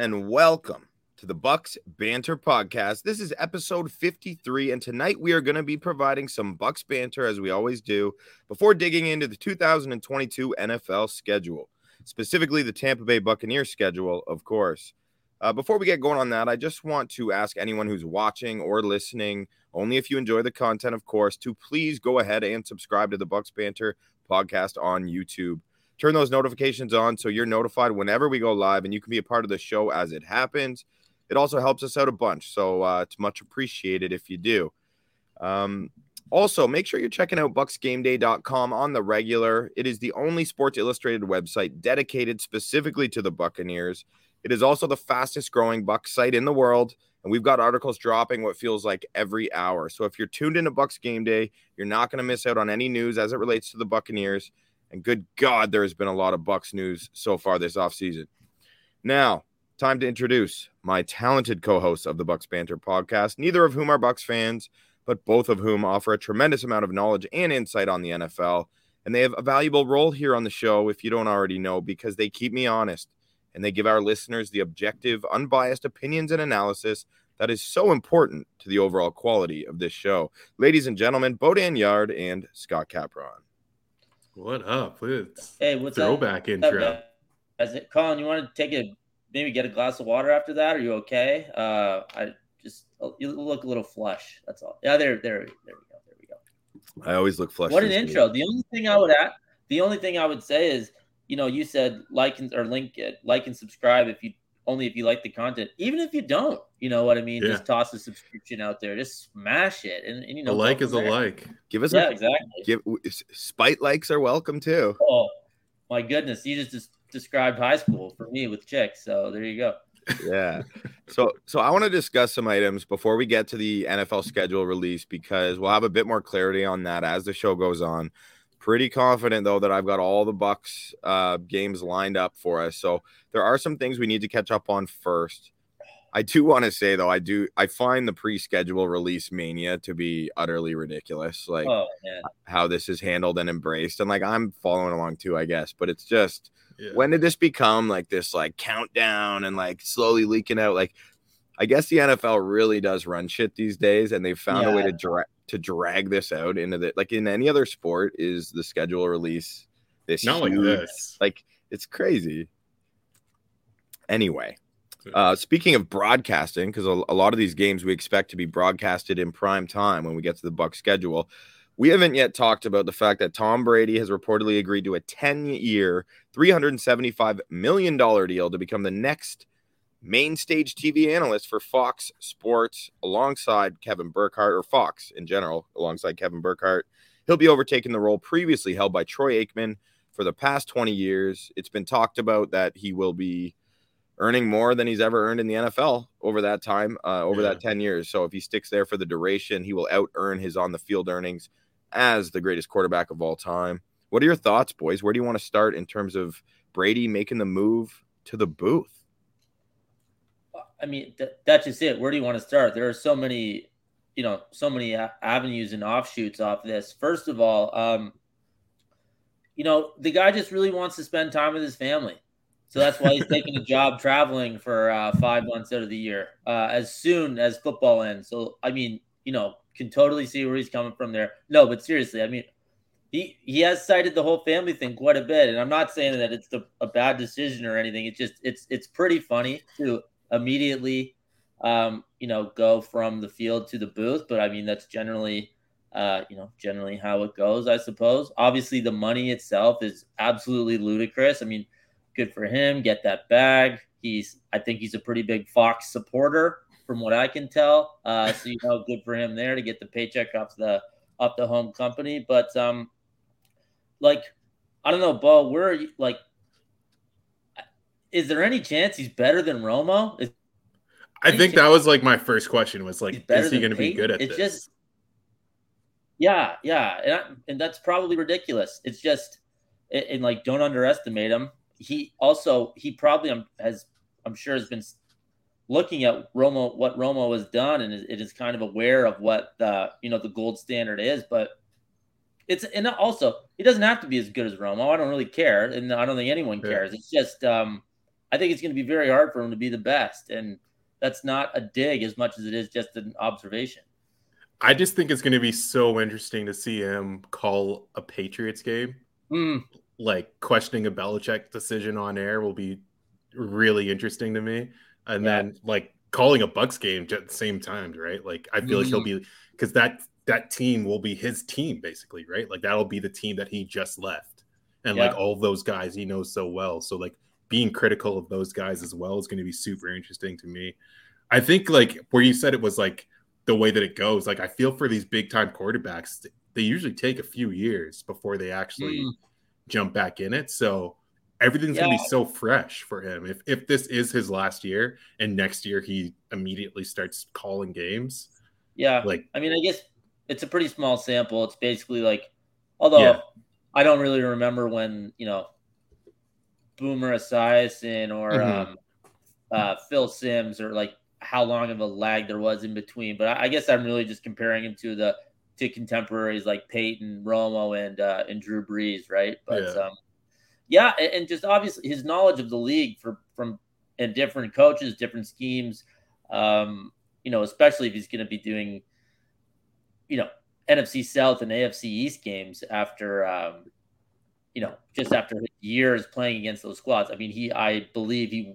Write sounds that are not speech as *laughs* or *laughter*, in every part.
and welcome to the Bucks Banter Podcast. This is episode 53, and tonight we are going to be providing some Bucks banter as we always do before digging into the 2022 NFL schedule, specifically the Tampa Bay Buccaneers schedule, of course. Uh, before we get going on that, I just want to ask anyone who's watching or listening, only if you enjoy the content, of course, to please go ahead and subscribe to the Bucks Banter podcast on YouTube. Turn those notifications on so you're notified whenever we go live and you can be a part of the show as it happens. It also helps us out a bunch, so uh, it's much appreciated if you do. Um, also, make sure you're checking out bucksgameday.com on the regular. It is the only Sports Illustrated website dedicated specifically to the Buccaneers. It is also the fastest growing Bucks site in the world, and we've got articles dropping what feels like every hour. So if you're tuned into Bucks Game Day, you're not going to miss out on any news as it relates to the Buccaneers. And good God, there has been a lot of Bucks news so far this offseason. Now, time to introduce my talented co-hosts of the Bucks Banter podcast, neither of whom are Bucks fans, but both of whom offer a tremendous amount of knowledge and insight on the NFL. And they have a valuable role here on the show if you don't already know because they keep me honest and they give our listeners the objective, unbiased opinions and analysis that is so important to the overall quality of this show. Ladies and gentlemen, Bodan Yard and Scott Capron. What up? It's hey, what's throwback up? intro? Is it Colin? You want to take a maybe get a glass of water after that? Are you okay? Uh, I just you look a little flush. That's all. Yeah, there, there, there we go. There we go. I always look flush. What an intro. The only thing I would add, the only thing I would say is, you know, you said like and or link it, like and subscribe if you only if you like the content. Even if you don't, you know what I mean. Yeah. Just toss a subscription out there. Just smash it, and, and you know, a like from is a like. Give us Yeah, a exactly. give spite likes are welcome too. Oh my goodness, you just, just described high school for me with chicks. So there you go. yeah. So so I want to discuss some items before we get to the NFL schedule release because we'll have a bit more clarity on that as the show goes on. Pretty confident though that I've got all the Bucks uh, games lined up for us. So there are some things we need to catch up on first. I do want to say though, I do I find the pre-schedule release mania to be utterly ridiculous. Like Oh how this is handled and embraced, and like I'm following along too, I guess. But it's just Yeah. when did this become like this like countdown and like slowly leaking out like i guess the nfl really does run shit these days and they've found a way to drag to drag this out into the like in any other sport is the schedule release this Not like this. like it's crazy anyway uh speaking of broadcasting because a, a lot of these games we expect to be broadcasted in prime time when we get to the buck schedule we haven't yet talked about the fact that Tom Brady has reportedly agreed to a 10 year, $375 million deal to become the next main stage TV analyst for Fox Sports alongside Kevin Burkhardt, or Fox in general, alongside Kevin Burkhardt. He'll be overtaking the role previously held by Troy Aikman for the past 20 years. It's been talked about that he will be earning more than he's ever earned in the NFL over that time, uh, over Yeah. that 10 years. So if he sticks there for the duration, he will out earn his on the field earnings as the greatest quarterback of all time. What are your thoughts, boys? Where do you want to start in terms of Brady making the move to the booth? I mean th- that's just it. Where do you want to start? There are so many, you know, so many a- avenues and offshoots off this. First of all, um, you know, the guy just really wants to spend time with his family. So that's why he's taking a job traveling for uh, five months out of the year, uh, as soon as football ends. So, I mean, you know, can totally see where he's coming from there. No, but seriously, I mean, he he has cited the whole family thing quite a bit, and I'm not saying that it's the, a bad decision or anything. It's just it's it's pretty funny to immediately, um, you know, go from the field to the booth. But I mean, that's generally, uh, you know, generally how it goes, I suppose. Obviously, the money itself is absolutely ludicrous. I mean, good for him. Get that bag. He's, I think he's a pretty big Fox supporter, from what I can tell. Uh, so you know, good for him there to get the paycheck off the off the home company. But um, like, I don't know, Bo. Where are you? Like, is there any chance he's better than Romo? Is I think that was like my first question was like, is he going to be good at it's this? just yeah yeah and, I, and that's probably ridiculous it's just and, and, like don't underestimate him he also he probably has i'm sure has been looking at Romo, what Romo has done, and it is kind of aware of what the you know the gold standard is. But it's and also he doesn't have to be as good as Romo. I don't really care, and I don't think anyone cares. It's just um, I think it's going to be very hard for him to be the best, and that's not a dig as much as it is just an observation. I just think it's going to be so interesting to see him call a Patriots game. Mm. Like questioning a Belichick decision on air will be really interesting to me. And yeah. then like calling a Bucks game at the same time, right? Like I feel mm. like he'll mm. be because that that team will be his team basically, right? Like that'll be the team that he just left. And yeah. like all those guys he knows so well. So like being critical of those guys as well is going to be super interesting to me. I think like where you said it was like the way that it goes, like I feel for these big time quarterbacks, they usually take a few years before they actually mm. Jump back in it. So everything's yeah. gonna be so fresh for him. If if this is his last year and next year he immediately starts calling games. Yeah. Like I mean, I guess it's a pretty small sample. It's basically like although yeah. I don't really remember when, you know, Boomer Esiason or mm-hmm. um, uh, Phil Simms or like how long of a lag there was in between. But I, I, guess I'm really just comparing him to the to contemporaries like Peyton, Romo, and uh, and Drew Brees, right? But yeah. um, yeah, and, and, just obviously his knowledge of the league for, from and different coaches, different schemes. Um, you know, especially if he's going to be doing, you know, NFC South and AFC East games after, um, you know, just after years playing against those squads. I mean, he, I believe he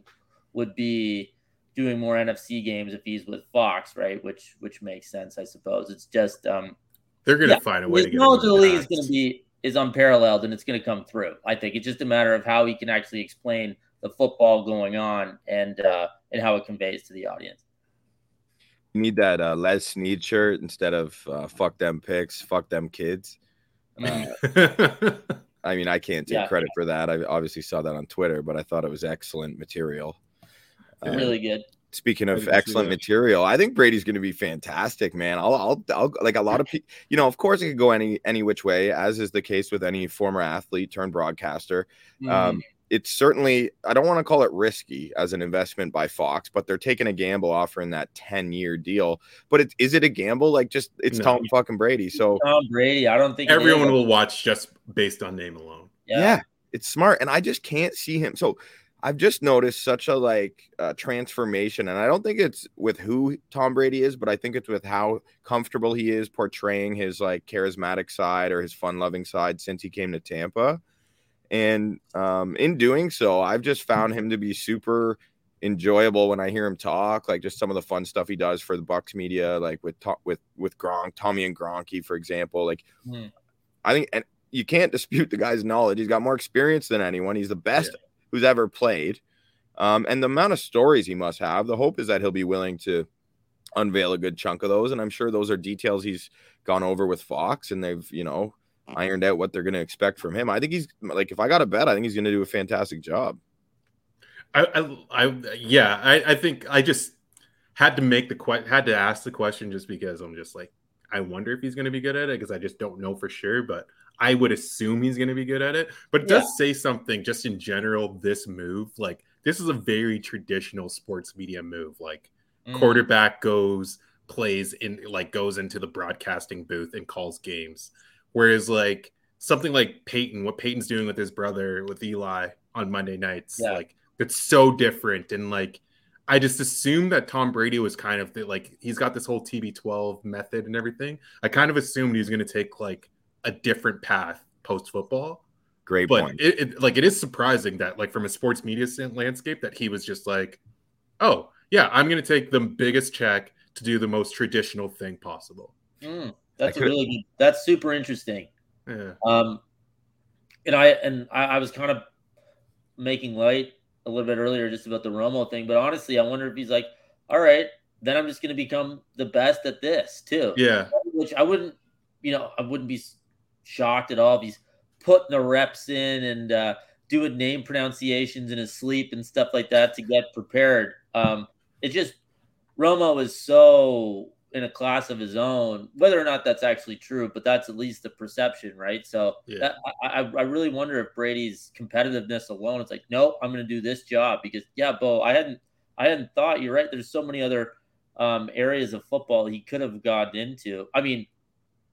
would be doing more NFC games if he's with Fox, right? Which which makes sense, I suppose. It's just um, they're going to yeah, find a way. His knowledge of the league is going to be is unparalleled, and it's going to come through. I think it's just a matter of how he can actually explain the football going on and uh, and how it conveys to the audience. You need that uh, Les Snead shirt instead of uh, "fuck them picks, fuck them kids." Uh, *laughs* I mean, I can't take yeah. credit for that. I obviously saw that on Twitter, but I thought it was excellent material. really good. Speaking of excellent material, I think Brady's going to be fantastic, man. I'll, I'll, I'll like a lot of *laughs* people, you know, of course it could go any, any which way, as is the case with any former athlete turned broadcaster. Mm-hmm. Um, it's certainly, I don't want to call it risky as an investment by Fox, but they're taking a gamble offering that 10 year deal. But it, is it a gamble? Like, just it's no. Tom fucking Brady. So, Tom Brady, I don't think everyone will watch just based on name alone. Yeah. yeah. It's smart. And I just can't see him. So, I've just noticed such a like uh, transformation, and I don't think it's with who Tom Brady is, but I think it's with how comfortable he is portraying his like charismatic side or his fun-loving side since he came to Tampa. And um, in doing so, I've just found him to be super enjoyable when I hear him talk. Like just some of the fun stuff he does for the Bucks media, like with with with Gronk, Tommy and Gronky, for example. Like mm. I think, and you can't dispute the guy's knowledge. He's got more experience than anyone. He's the best. Yeah who's ever played. Um, and the amount of stories he must have, the hope is that he'll be willing to unveil a good chunk of those. And I'm sure those are details he's gone over with Fox and they've, you know, ironed out what they're going to expect from him. I think he's like, if I got a bet, I think he's going to do a fantastic job. I, I, I yeah, I, I think I just had to make the question, had to ask the question just because I'm just like, I wonder if he's going to be good at it because I just don't know for sure. But I would assume he's going to be good at it. But it does yeah. say something just in general. This move, like this is a very traditional sports media move. Like mm. quarterback goes plays in like goes into the broadcasting booth and calls games, whereas like something like Peyton, what Peyton's doing with his brother with Eli on Monday nights, yeah. like it's so different and like. I just assumed that Tom Brady was kind of the, like he's got this whole TB12 method and everything. I kind of assumed he's going to take like a different path post football. Great but point. It, it, like it is surprising that like from a sports media landscape that he was just like, oh yeah, I'm going to take the biggest check to do the most traditional thing possible. Mm, that's a really good. That's super interesting. Yeah. Um, and I and I, I was kind of making light a little bit earlier just about the Romo thing, but honestly, I wonder if he's like, all right, then I'm just going to become the best at this too. Yeah. Which I wouldn't, you know, I wouldn't be shocked at all if he's putting the reps in and uh, doing name pronunciations in his sleep and stuff like that to get prepared. Um, it just Romo is so in a class of his own, whether or not that's actually true, but that's at least the perception, right? So yeah. that, I, I really wonder if Brady's competitiveness alone, it's like, no, I'm going to do this job because, yeah, Bo, I hadn't I hadn't thought. You're right. There's so many other um, areas of football he could have gotten into. I mean,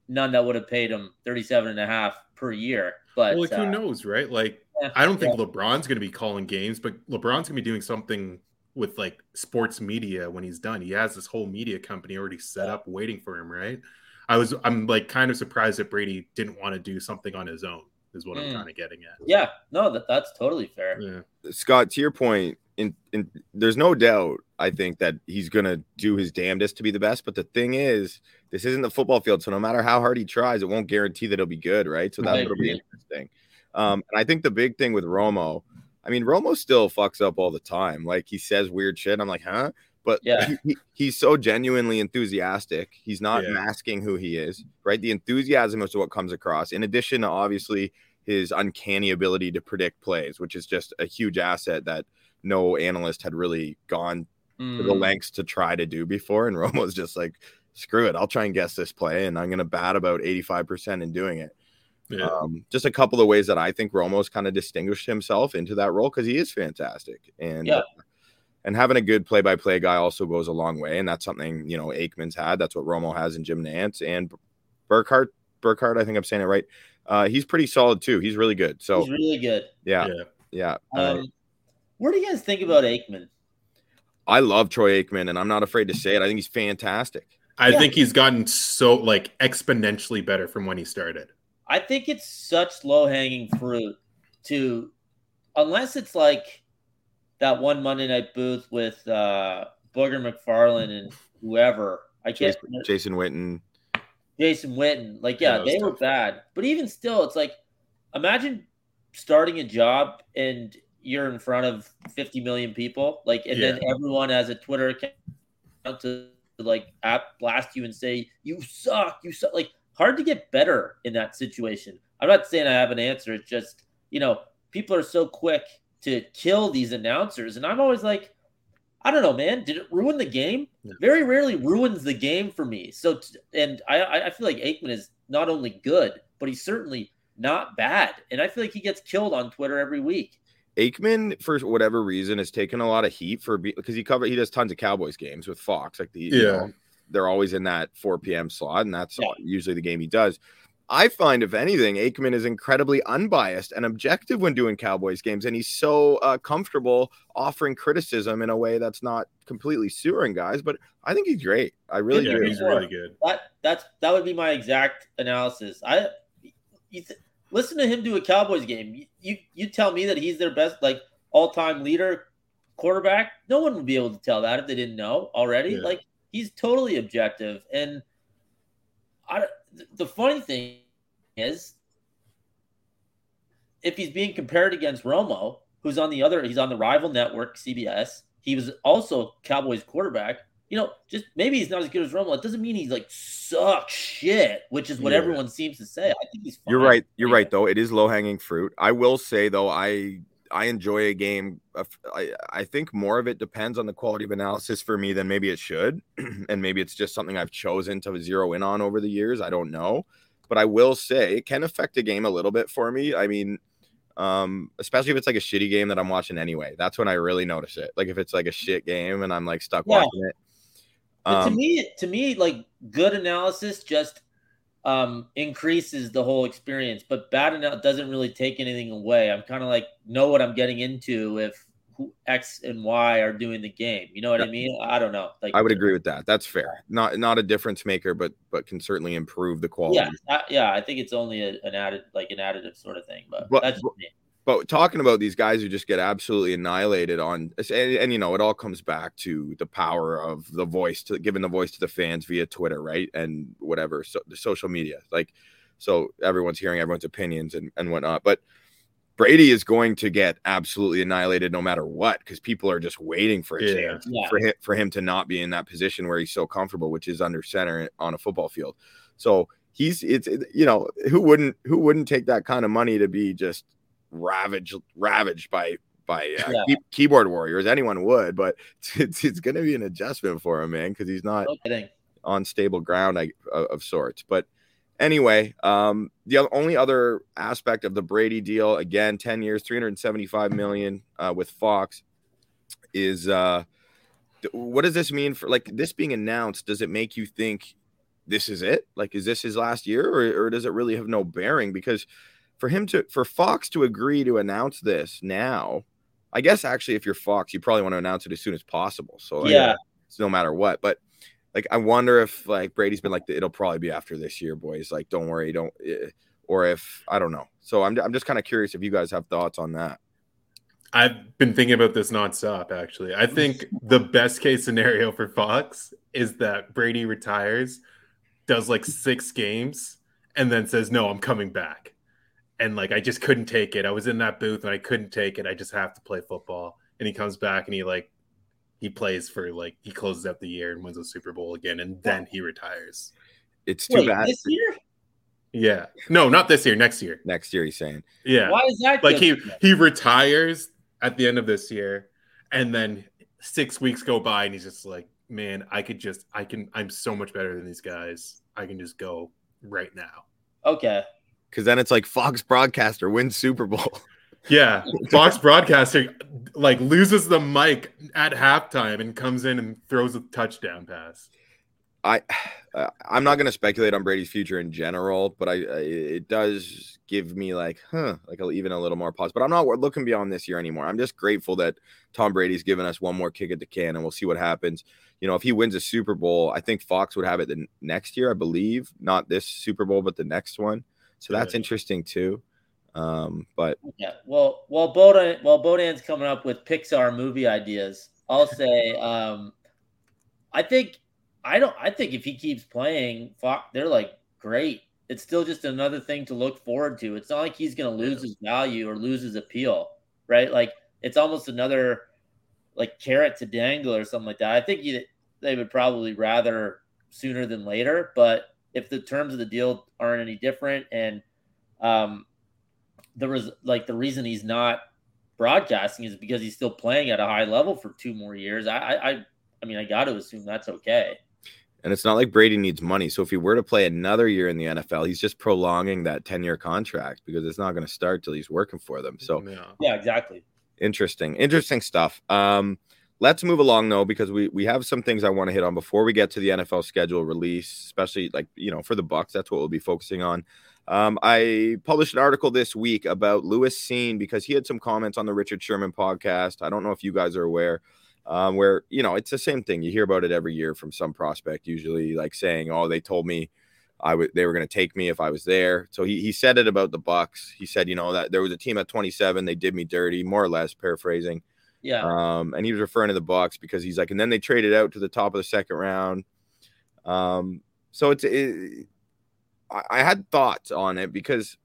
none that would have paid him 37 and a half per year. But well, like, who uh, knows, right? Like, yeah, I don't think yeah. LeBron's going to be calling games, but LeBron's going to be doing something with like sports media when he's done. He has this whole media company already set up waiting for him, right? I was, I'm like kind of surprised that Brady didn't want to do something on his own, is what I'm Mm. kind of getting at. Yeah, no, that that's totally fair. Yeah. Scott, to your point, in, in there's no doubt. I think that he's gonna do his damnedest to be the best. But the thing is, this isn't the football field, so no matter how hard he tries, it won't guarantee that it'll be good, right? So I that's what'll be interesting. Um, and I think the big thing with Romo, I mean, Romo still fucks up all the time. Like he says weird shit. I'm like, huh? But Yeah. he, he- he's so genuinely enthusiastic. He's not Yeah. masking who he is, right? The enthusiasm is what comes across. In addition to obviously his uncanny ability to predict plays, which is just a huge asset that no analyst had really gone to the Mm, lengths to try to do before. And *laughs* Romo's just like, screw it, I'll try and guess this play, and I'm going to bat about 85% in doing it. Yeah. Um, just a couple of ways that I think Romo's kind of distinguished himself into that role because he is fantastic. And Yeah. and having a good play-by-play guy also goes a long way, and that's something you know Aikman's had. That's what Romo has in Jim Nantz and Burkhardt. Burkhardt, I think I'm saying it right. Uh, he's pretty solid too. He's really good. So he's really good. yeah, Yeah. yeah. uh, Um, what do you guys think about Aikman? I love Troy Aikman, and I'm not afraid to say it. I think he's fantastic. I Yeah. think he's gotten so like exponentially better from when he started. I think it's such low hanging fruit to, unless it's like that one Monday night booth with uh, Booger McFarland and whoever. I can't. Jason, Jason Witten. Jason Witten. Like, Yeah, yeah, that was they were bad. But even still, it's like, imagine starting a job and you're in front of 50 million people, like, and then everyone has a Twitter account to like app blast you and say, you suck, you suck. Like, hard to get better in that situation. I'm not saying I have an answer. It's just, you know, people are so quick to kill these announcers. And I'm always like, I don't know, man. Did it ruin the game? Yeah. Very rarely ruins the game for me. So, t- and I I feel like Aikman is not only good, but he's certainly not bad. And I feel like he gets killed on Twitter every week. Aikman, for whatever reason, has taken a lot of heat for because he cover he does tons of Cowboys games with Fox. Like the you Yeah. know, they're always in that 4 p.m. slot, and that's Yeah. usually the game he does. I find, if anything, Aikman is incredibly unbiased and objective when doing Cowboys games, and he's so uh, comfortable offering criticism in a way that's not completely sewering guys. But I think he's great. I really yeah, do. he's really good. That that's that would be my exact analysis. I you th- listen to him do a Cowboys game. You, you you tell me that he's their best like all time leader quarterback. No one would be able to tell that if they didn't know already. Yeah. Like he's totally objective. And I the funny thing is, if he's being compared against Romo, who's on the other, he's on the rival network CBS. He was also Cowboys quarterback you know, just maybe he's not as good as Romo. It doesn't mean he's like suck shit, which is what Yeah. everyone seems to say. I think he's fine. You're right. You're right, though. It is low hanging fruit. I will say, though, I I enjoy a game. I I think more of it depends on the quality of analysis for me than maybe it should, *clears throat* and maybe it's just something I've chosen to zero in on over the years. I don't know, but I will say it can affect a game a little bit for me. I mean. Um, especially if it's like a shitty game that I'm watching anyway. That's when I really notice it. Like if it's like a shit game and I'm like stuck Yeah. watching it. But to Um, me, to me, like good analysis just um increases the whole experience, but bad analysis doesn't really take anything away. I'm kind of like know what I'm getting into if who X and Y are doing the game. You know what I mean? I don't know. Like I would agree with that. That's fair. Not not a difference maker, but but can certainly improve the quality. Yeah, I, yeah. I think it's only a, an added, like an additive sort of thing. But, But- that's but- me. But talking about these guys who just get absolutely annihilated on and, and you know it all comes back to the power of the voice to giving the voice to the fans via twitter right and whatever so the social media like so everyone's hearing everyone's opinions and, and whatnot but brady is going to get absolutely annihilated no matter what because people are just waiting for a Yeah. chance Yeah. for him for him to not be in that position where he's so comfortable which is under center on a football field so he's it's it- you know who wouldn't who wouldn't take that kind of money to be just ravaged ravaged by by uh, Yeah. key- keyboard warriors anyone would but *laughs* it's, it's going to be an adjustment for him man because he's not No on stable ground I, of, of sorts but anyway um the only other aspect of the brady deal again 10 years 375 million uh, with fox is uh what does this mean for like this being announced? Does it make you think this is it? Like, is this his last year, or, or does it really have no bearing? Because for him to for Fox to agree to announce this now, I guess actually, if you're Fox, you probably want to announce it as soon as possible. So like, Yeah. it's no matter what. But like, I wonder if like Brady's been like, it'll probably be after this year, boys. Like, don't worry, don't. eh, Or if I don't know. So I'm I'm just kind of curious if you guys have thoughts on that. I've been thinking about this nonstop. Actually, I think *laughs* the best case scenario for Fox is that Brady retires, does like six games, and then says, "No, I'm coming back." And like, I just couldn't take it. I was in that booth and I couldn't take it. I just have to play football. And he comes back and he like, he plays for like he closes out the year and wins a Super Bowl again, and then he retires. It's too Wait, bad. this year? Yeah, no, not this year. Next year. Next year, he's saying. Yeah, Why is that? like he good? he retires at the end of this year and then six weeks go by and he's just like man i could just i can i'm so much better than these guys i can just go right now Okay. Because then it's like Fox broadcaster wins Super Bowl. *laughs* yeah *laughs* fox broadcasting like loses the mic at halftime and comes in and throws a touchdown pass I uh, I'm not going to speculate on Brady's future in general, but I, I it does give me like huh like a, even a little more pause. But I'm not looking beyond this year anymore. I'm just grateful that Tom Brady's given us one more kick at the can, and we'll see what happens. You know, if he wins a Super Bowl, I think Fox would have it the next year, I believe, not this Super Bowl, but the next one. So that's Yeah. interesting too. Um, but Yeah. Well, while Bodan while Bodan's coming up with Pixar movie ideas, I'll *laughs* say um, I think I don't I think if he keeps playing, Fox, they're like great. It's still just another thing to look forward to. It's not like he's going to lose his value or lose his appeal, right? Like it's almost another like carrot to dangle or something like that. I think you, they would probably rather sooner than later, but if the terms of the deal aren't any different and um, there was like the reason he's not broadcasting is because he's still playing at a high level for two more years. I I I, I mean I got to assume that's okay. and it's not like Brady needs money. So if he were to play another year in the NFL, he's just prolonging that 10 year contract because it's not going to start till he's working for them. So yeah. Yeah, exactly. interesting interesting stuff um let's move along though because we we have some things i want to hit on before we get to the nfl schedule release especially like you know for the bucks that's what we'll be focusing on um i published an article this week about lewis Cine because he had some comments on the richard sherman podcast i don't know if you guys are aware um where you know it's the same thing you hear about it every year from some prospect usually like saying oh they told me I would they were going to take me if I was there. So he, he said it about the Bucks. He said, you know, that there was a team at 27, they did me dirty, more or less paraphrasing. Yeah. Um, and he was referring to the Bucks because he's like, and then they traded out to the top of the second round. Um, so it's it, I, I had thoughts on it because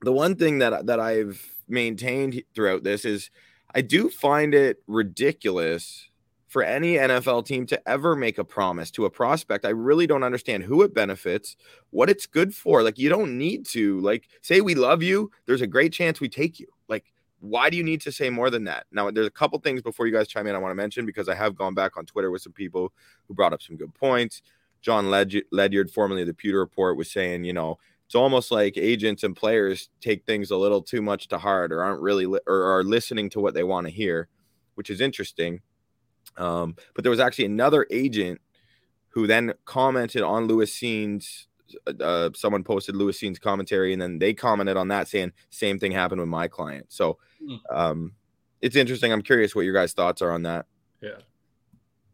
the one thing that that I've maintained throughout this is I do find it ridiculous for any NFL team to ever make a promise to a prospect. I really don't understand who it benefits, what it's good for. Like you don't need to like say we love you. There's a great chance we take you. Why do you need to say more than that? Now there's a couple things before you guys chime in I want to mention because I have gone back on Twitter with some people who brought up some good points. John Led- Ledyard, formerly of the Pewter Report, was saying, you know, it's almost like agents and players take things a little too much to heart or aren't really li- or are listening to what they want to hear, which is interesting. Um, but there was actually another agent who then commented on Lewis Cine's. Uh, someone posted Lewis Cine's commentary, and then they commented on that, saying same thing happened with my client. So, Hmm. um, it's interesting. I'm curious what your guys' thoughts are on that. Yeah.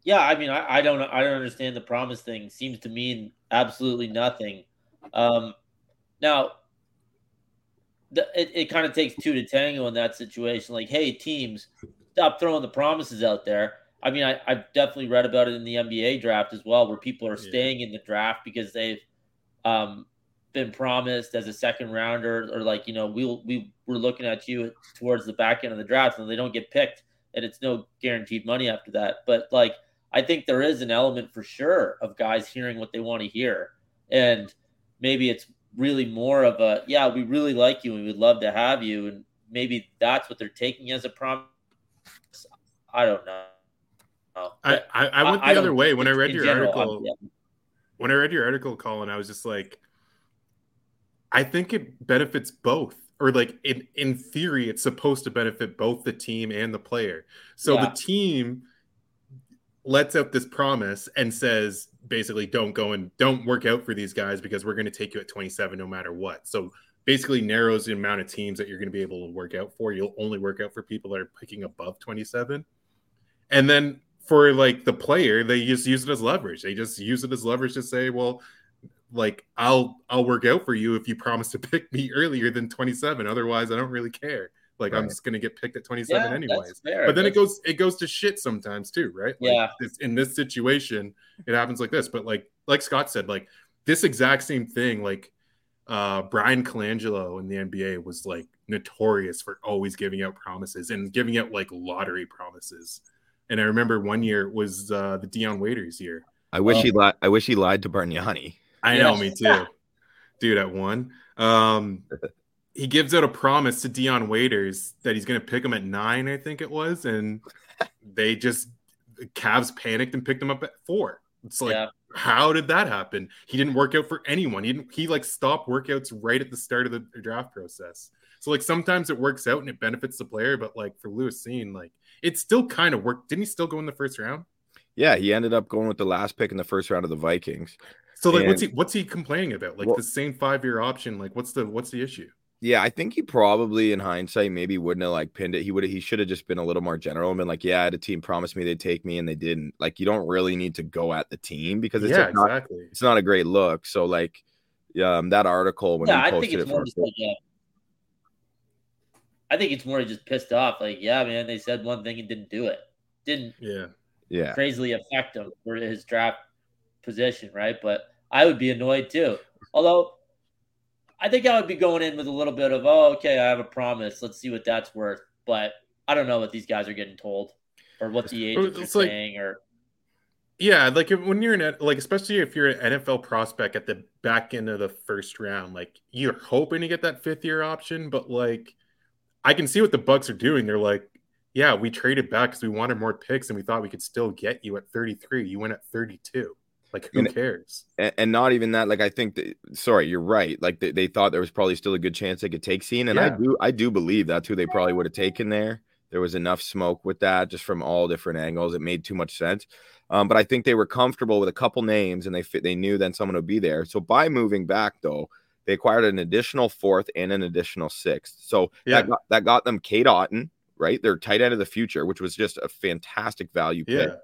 Yeah, I mean, I, I don't, I don't understand the promise thing. Seems to mean absolutely nothing. Um, now, the, it, it kind of takes two to tango in that situation. Like, hey, teams, stop throwing the promises out there. I mean, I, I've definitely read about it in the NBA draft as well, where people are Yeah. staying in the draft because they've um, been promised as a second rounder, or like, you know, we'll we we're looking at you towards the back end of the draft, and they don't get picked, and it's no guaranteed money after that. But like, I think there is an element for sure of guys hearing what they want to hear, and maybe it's really more of a yeah, we really like you and we'd love to have you, and maybe that's what they're taking as a promise. I don't know. I, I, I went the don't- other way when I read your general, article. Yeah. When I read your article, Colin, I was just like, I think it benefits both, or like in in theory, it's supposed to benefit both the team and the player. So Yeah. the team, lets out this promise and says basically don't go and don't work out for these guys because we're going to take you at 27 no matter what. So basically narrows the amount of teams that you're going to be able to work out for. You'll only work out for people that are picking above 27. And then for like the player, they just use it as leverage. They just use it as leverage to say, well, like I'll I'll work out for you if you promise to *laughs* pick me earlier than 27. Otherwise, I don't really care. Like right. I'm just gonna get picked at 27 yeah, anyways. But then that's... it goes it goes to shit sometimes too, right? Like yeah. This, in this situation, it happens like this. But like like Scott said, like this exact same thing, like uh Bryan Colangelo in the NBA was like notorious for always giving out promises and giving out like lottery promises. And I remember one year was uh the Dion Waiters year. I wish um, he lied. I wish he lied to Bargnani. I know, me too, dude. At one, um, he gives out a promise to Dion Waiters that he's going to pick him at nine, I think it was, and they just the Cavs panicked and picked him up at four. It's like, yeah. how did that happen? He didn't work out for anyone. He didn't. He like stopped workouts right at the start of the draft process. So like sometimes it works out and it benefits the player, but like for Lewis Cine, like it still kind of worked. Didn't he still go in the first round? Yeah, he ended up going with the last pick in the first round of the Vikings. So like, and, what's he what's he complaining about? Like well, the same five year option. Like, what's the what's the issue? Yeah, I think he probably, in hindsight, maybe wouldn't have like pinned it. He would he should have just been a little more general and been like, "Yeah, the team promised me they'd take me, and they didn't." Like, you don't really need to go at the team because it's yeah, not, exactly. It's not a great look. So, like, um, that article when yeah, I think it's more just like, yeah. I think it's more just pissed off. Like, yeah, man, they said one thing and didn't do it. Didn't yeah, yeah, crazily affect him for his draft position, right? But I would be annoyed too. Although I think I would be going in with a little bit of, oh, okay, I have a promise. Let's see what that's worth. But I don't know what these guys are getting told or what the agents it's are like, saying or. Yeah, like when you're in, like especially if you're an NFL prospect at the back end of the first round, like you're hoping to get that fifth year option, but like I can see what the Bucks are doing. They're like, yeah, we traded back because we wanted more picks and we thought we could still get you at 33. You went at 32. Like who and, cares? And, and, not even that. Like I think that. Sorry, you're right. Like they, they thought there was probably still a good chance they could take Cine, and yeah. I do I do believe that's who they probably would have taken there. There was enough smoke with that, just from all different angles. It made too much sense. Um, but I think they were comfortable with a couple names, and they fit, they knew then someone would be there. So by moving back, though, they acquired an additional fourth and an additional sixth. So yeah. that got, that got them Cade Otton, right? Their tight end of the future, which was just a fantastic value pick. Yeah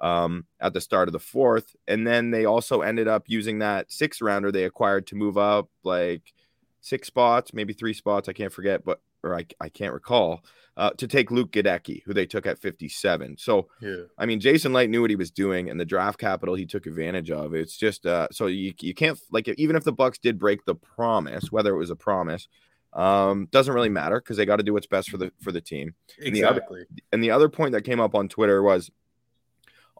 um, at the start of the fourth. And then they also ended up using that six rounder they acquired to move up like six spots, maybe three spots. I can't forget, but or I, I can't recall uh, to take Luke Goedeke, who they took at 57. So, yeah. I mean, Jason Licht knew what he was doing, and the draft capital he took advantage of. It's just uh, so you you can't like even if the Bucks did break the promise, whether it was a promise, um, doesn't really matter because they got to do what's best for the for the team. Exactly. And the, other, and the other point that came up on Twitter was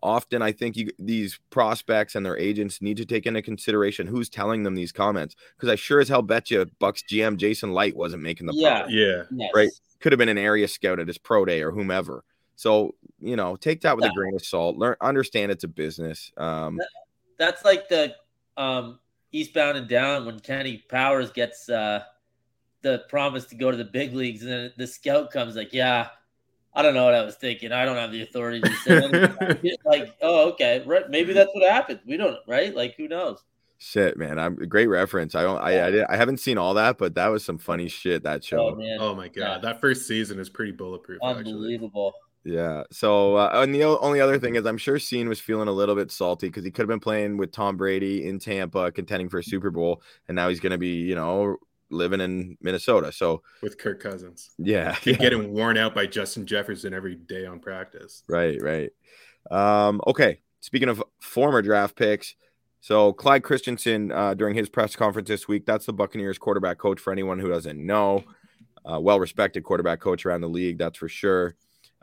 often I think you, these prospects and their agents need to take into consideration who's telling them these comments because I sure as hell bet you Bucks GM Jason Licht wasn't making the yeah yeah yes. right could have been an area scout at his pro day or whomever. So you know take that with yeah. a grain of salt. Learn understand it's a business. Um, that's like the um, eastbound and down when Kenny Powers gets uh, the promise to go to the big leagues and then the scout comes like yeah I don't know what I was thinking. I don't have the authority to say *laughs* like, oh, okay, right. Maybe that's what happened. We don't, right? Like, who knows? Shit, man, I'm a great reference. I don't, I, I, I, haven't seen all that, but that was some funny shit. That show. Oh, man. oh my god, yeah. that first season is pretty bulletproof. Unbelievable. Actually. Yeah. So, uh, and the only other thing is, I'm sure Cine was feeling a little bit salty because he could have been playing with Tom Brady in Tampa, contending for a Super Bowl, and now he's going to be, you know, living in Minnesota. So with Kirk Cousins, yeah, yeah. getting worn out by Justin Jefferson every day on practice. Right, right. Um, okay. Speaking of former draft picks, so Clyde Christensen uh, during his press conference this week, that's the Buccaneers quarterback coach. For anyone who doesn't know, uh, well-respected quarterback coach around the league, that's for sure.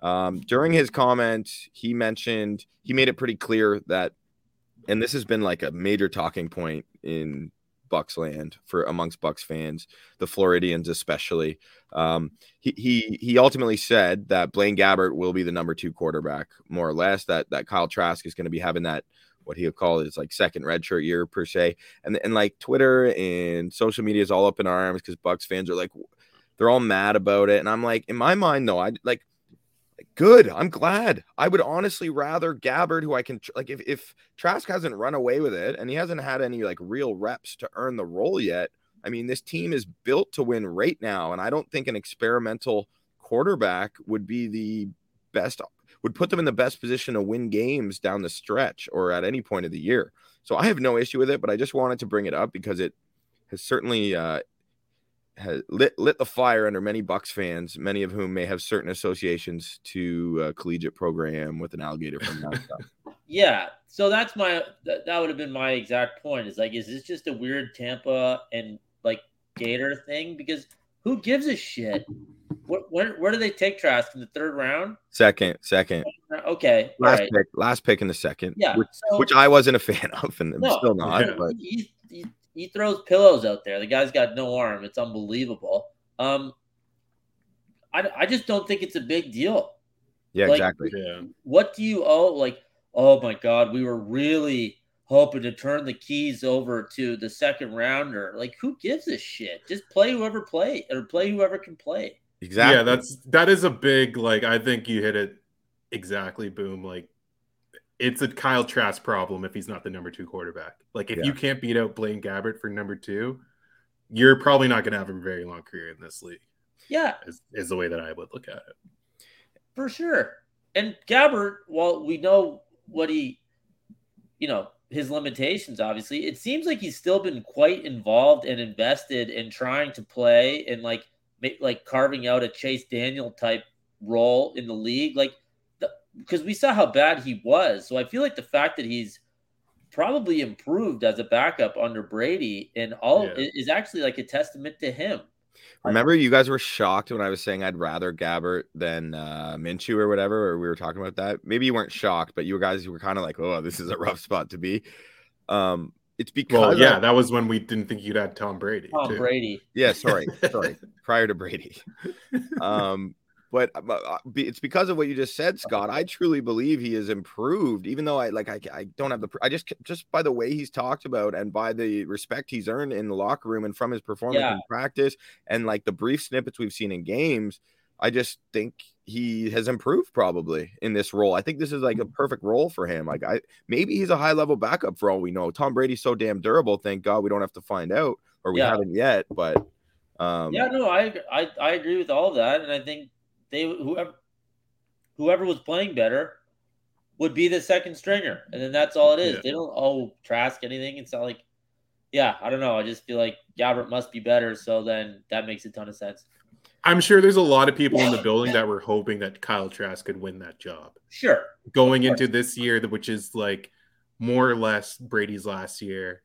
Um, during his comments, he mentioned he made it pretty clear that, and this has been like a major talking point in Bucks land for amongst Bucks fans, the Floridians especially. Um, he he he ultimately said that Blaine Gabbert will be the number two quarterback, more or less. That that Kyle Trask is going to be having that what he'll call his like second redshirt year per se. And and like Twitter and social media is all up in arms because Bucks fans are like they're all mad about it. And I'm like, in my mind though, I like Good. I'm glad. I would honestly rather Gabbert, who I can like if if Trask hasn't run away with it and he hasn't had any like real reps to earn the role yet. I mean, this team is built to win right now, and I don't think an experimental quarterback would be the best would put them in the best position to win games down the stretch or at any point of the year. So I have no issue with it, but I just wanted to bring it up because it has certainly uh, has lit lit the fire under many Bucks fans, many of whom may have certain associations to a collegiate program with an alligator from. *laughs* Yeah, so that's my that, that would have been my exact point. Is like, is this just a weird Tampa and like Gator thing? Because who gives a shit? What, where, where do they take Trask in the third round? Second, second, Okay, last right. pick, last pick in the second. Yeah, which, so- which I wasn't a fan of, and I'm No, still not. yeah. *laughs* But he throws pillows out there. The guy's got no arm. It's unbelievable. Um, I, I just don't think it's a big deal. yeah, Like- exactly. Yeah. What do you owe? Like, oh my God, we were really hoping to turn the keys over to the second rounder. Like, who gives a shit? Just play whoever play or play whoever can play. Exactly. Yeah, that's that is a big like I think you hit it exactly boom like it's a Kyle Trask problem if he's not the number 2 quarterback. Like if Yeah. you can't beat out Blaine Gabbert for number 2, you're probably not going to have a very long career in this league. Yeah, Is, is the way that I would look at it. for sure. And Gabbert, while we know what he, you know, his limitations, obviously, it seems like he's still been quite involved and invested in trying to play and like, make, like carving out a Chase Daniel type role in the league. Like, because we saw how bad he was. So I feel like the fact that he's probably improved as a backup under Brady and all Yeah. is actually like a testament to him. Remember, you guys were shocked when I was saying I'd rather Gabbert than uh, Minshew or whatever, or we were talking about that. Maybe you weren't shocked, but you guys were kind of like, "Oh, this is a rough spot to be." Um, it's because Well, yeah, of- that was when we didn't think you'd had Tom Brady. Tom too. Brady. yeah. Sorry, sorry. *laughs* Prior to Brady, *laughs* um, but uh, uh, it's because of what you just said, Scott. I truly believe he has improved, even though I like I, I don't have the I just just by the way he's talked about and by the respect he's earned in the locker room and from his performance Yeah. in practice and like the brief snippets we've seen in games. I just think he has improved probably in this role. I think this is like a perfect role for him. Like I maybe he's a high level backup for all we know. Tom Brady's so damn durable. Thank God we don't have to find out, or we Yeah. haven't yet. But um, yeah, no, I, I I agree with all of that, and I think they whoever whoever was playing better would be the second stringer, and then that's all it is. Yeah. They don't owe Trask anything. It's not like, yeah, I don't know. I just feel like Gabbert must be better, so then that makes a ton of sense. I'm sure there's a lot of people in the building that were hoping that Kyle Trask could win that job. Sure, going into this year, which is like more or less Brady's last year.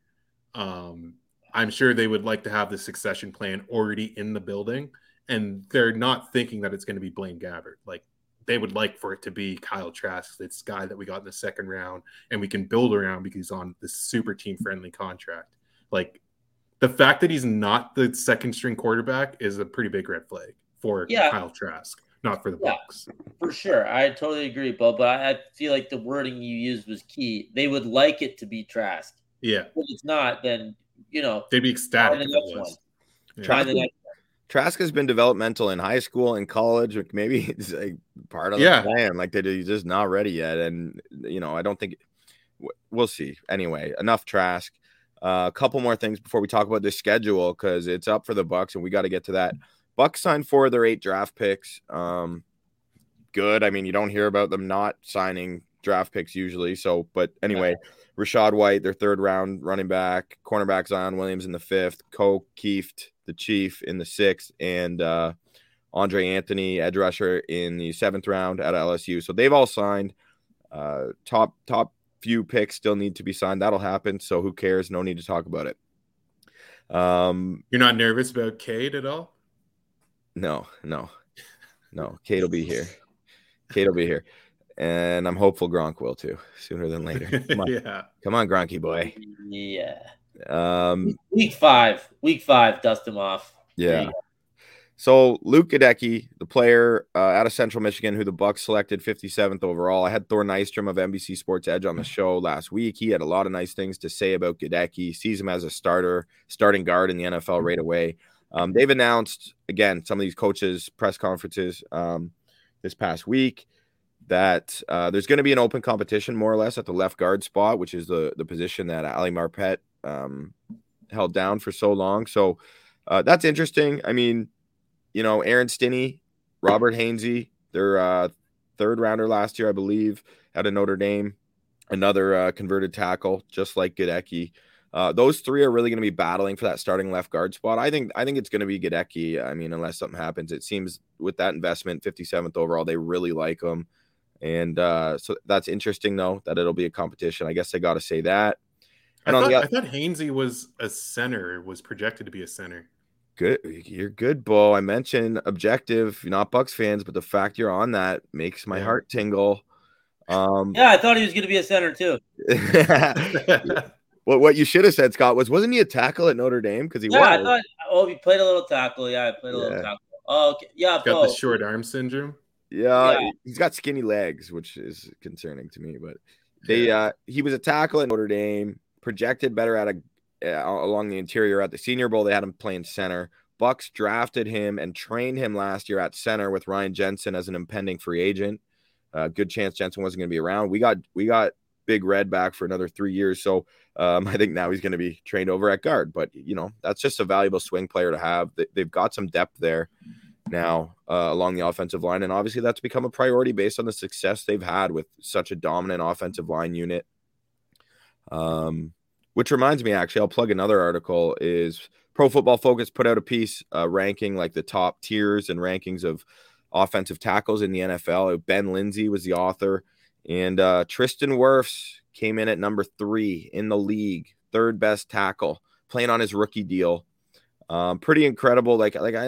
Um, I'm sure they would like to have the succession plan already in the building, and they're not thinking that it's going to be Blaine Gabbert. Like they would like for it to be Kyle Trask, this guy that we got in the second round, and we can build around because he's on this super team friendly contract. Like the fact that he's not the second string quarterback is a pretty big red flag for Yeah. Kyle Trask, not for the Yeah. Bucks. for sure. I totally agree, Bo. But I, feel like the wording you used was key. They would like it to be Trask. Yeah, If it's not, then you know, they'd be ecstatic if the it next was. Yeah. try the next. Trask has been developmental in high school and college. like, Maybe *laughs* it's like part of the plan. Like they he's just not ready yet, and you know I don't think we'll see. Anyway, enough Trask. Uh, a couple more things before we talk about the schedule because it's up for the Bucks and we got to get to that. Bucks signed four of their eight draft picks. Um, good. I mean, you don't hear about them not signing draft picks usually. So, but anyway, *laughs* Rachaad White, their third round running back, cornerback Zion Williams in the fifth, Ko Kieft, the chief in the sixth, and uh, Andre Anthony, edge rusher in the seventh round at LSU. So they've all signed. Uh, top top few picks still need to be signed. That'll happen. So who cares? No need to talk about it. Um, You're not nervous about Cade at all? no, no, no. Cade will be here. Cade will be here, and I'm hopeful Gronk will too, sooner than later. Come on, *laughs* yeah. come on, Gronky boy. Yeah. Um, Week five. Week five. Dust him off. Yeah. So Luke Goedeke, the player uh, out of Central Michigan, who the Bucks selected 57th overall. I had Thor Nystrom of NBC Sports Edge on the show last week. He had a lot of nice things to say about Goedeke. Sees him as a starter, starting guard in the NFL right away. Um, they've announced again some of these coaches' press conferences um, this past week. that uh, there's going to be an open competition more or less at the left guard spot, which is the the position that Ali Marpet um, held down for so long. So uh, that's interesting. I mean, you know, Aaron Stinnie, Robert Hainsey, their uh, third rounder last year, I believe, out of Notre Dame, another uh, converted tackle, just like Goedeke. Uh, those three are really going to be battling for that starting left guard spot. I think I think it's going to be Goedeke. I mean, unless something happens, it seems with that investment, 57th overall, they really like him, and uh, so that's interesting though that it'll be a competition. I guess I got to say that. I thought, the, I thought Hainsey was a center, was projected to be a center. Good, you're good, Bo. I mentioned objective, you're not Bucks fans, but the fact you're on that makes my yeah. heart tingle. Um, yeah, I thought he was going to be a center too. *laughs* *laughs* what what you should have said, Scott, was wasn't he a tackle at Notre Dame? Because he yeah, was. I thought. Oh, he played a little tackle. Yeah, I played a yeah. little tackle. Oh, okay. yeah, got Bo. the short arm syndrome. Yeah, yeah, he's got skinny legs, which is concerning to me. But they, uh, he was a tackle at Notre Dame projected better at a uh, along the interior at the Senior Bowl. They had him playing center. Bucks drafted him and trained him last year at center with Ryan Jensen as an impending free agent. Uh, good chance Jensen wasn't going to be around. We got we got Big Red back for another three years, so um, *laughs* I think now he's going to be trained over at guard. But you know that's just a valuable swing player to have. They, have got some depth there now uh, along the offensive line, and obviously that's become a priority based on the success they've had with such a dominant offensive line unit. Um, which reminds me, actually, I'll plug another article. Is Pro Football Focus put out a piece uh, ranking like the top tiers and rankings of offensive tackles in the NFL. Ben Linsey was the author, and uh, Tristan Wirfs came in at number three in the league, third best tackle, playing on his rookie deal. Um, pretty incredible. Like, like I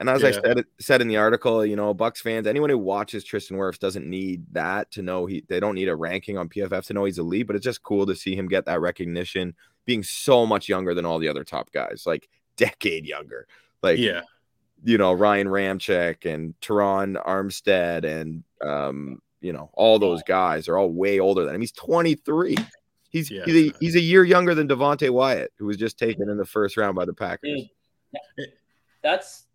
and as yeah. I said said in the article, you know, Bucks fans, anyone who watches Tristan Wirfs doesn't need that to know he they don't need a ranking on PFF to know he's elite, but it's just cool to see him get that recognition being so much younger than all the other top guys, like decade younger. Like yeah, you know, Ryan Ramczyk and Terron Armstead and um, you know, all those guys are all way older than him. He's 23. He's yeah. he's, a, he's a year younger than Devonte Wyatt, who was just taken in the first round by the Packers. That's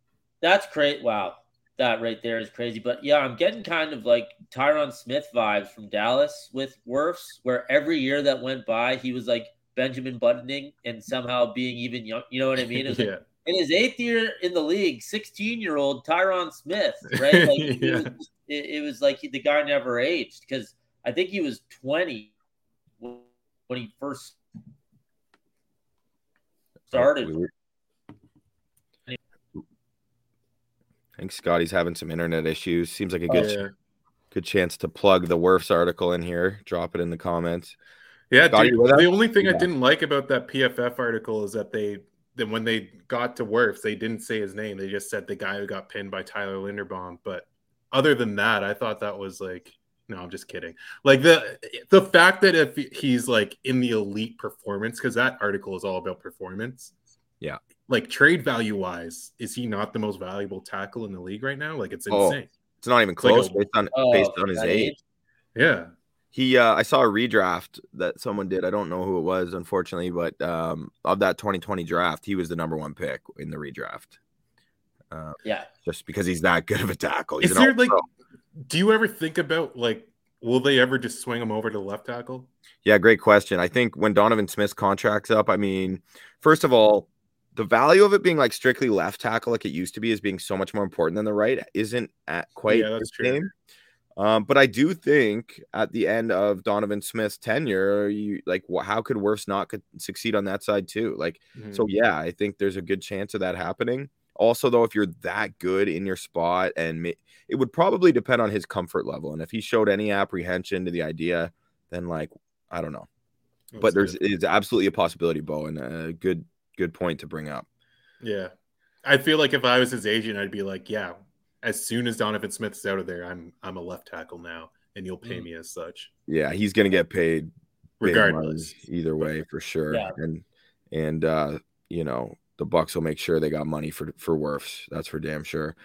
that's great. Wow. That right there is crazy. But yeah, I'm getting kind of like Tyron Smith vibes from Dallas with Wirfs, where every year that went by, he was like Benjamin Buttoning and somehow being even young. You know what I mean? *laughs* yeah. Like, in his eighth year in the league, 16 year old Tyron Smith, right? Like *laughs* yeah. it, was, it, it, was, like he, the guy never aged because I think he was 20 when he first started. I think Scotty's having some internet issues. Seems like a oh, good, oh, yeah. good chance to plug the Wirfs article in here. Drop it in the comments. Yeah, dude, the only thing yeah. I didn't like about that PFF article is that they then when they got to Wirfs, they didn't say his name. They just said the guy who got pinned by Tyler Linderbaum. But other than that, I thought that was like no, I'm just kidding. Like the the fact that if he's like in the elite performance, because that article is all about performance. Yeah, like trade value wise, is he not the most valuable tackle in the league right now? Like it's oh, insane. Oh, it's not even close like a, based on oh, based on his age. age. Yeah. He uh I saw a redraft that someone did. I don't know who it was, unfortunately, but um of that 2020 draft, he was the number one pick in the redraft. Uh, yeah. Just because he's that good of a tackle. He's is there like do you ever think about like will they ever just swing him over to left tackle? Yeah, great question. I think when Donovan Smith's contract's up, I mean, first of all, the value of it being like strictly left tackle like it used to be is being so much more important than the right isn't at quite yeah, the same. Um, but I do think at the end of Donovan Smith's tenure, you like how could Wirfs not could succeed on that side too? Like, mm-hmm. so yeah, I think there's a good chance of that happening. Also, though, if you're that good in your spot, and it would probably depend on his comfort level, and if he showed any apprehension to the idea, then like I don't know. That's but there's it's absolutely a possibility, Bo, and a good good point to bring up. Yeah. I feel like if I was his agent, I'd be like, yeah, as soon as Donovan Smith's out of there, I'm I'm a left tackle now, and you'll pay mm. me as such. Yeah, he's gonna get paid regardless, either way for sure. Yeah. And and uh, you know, the Bucks will make sure they got money for for Wirfs. That's for damn sure.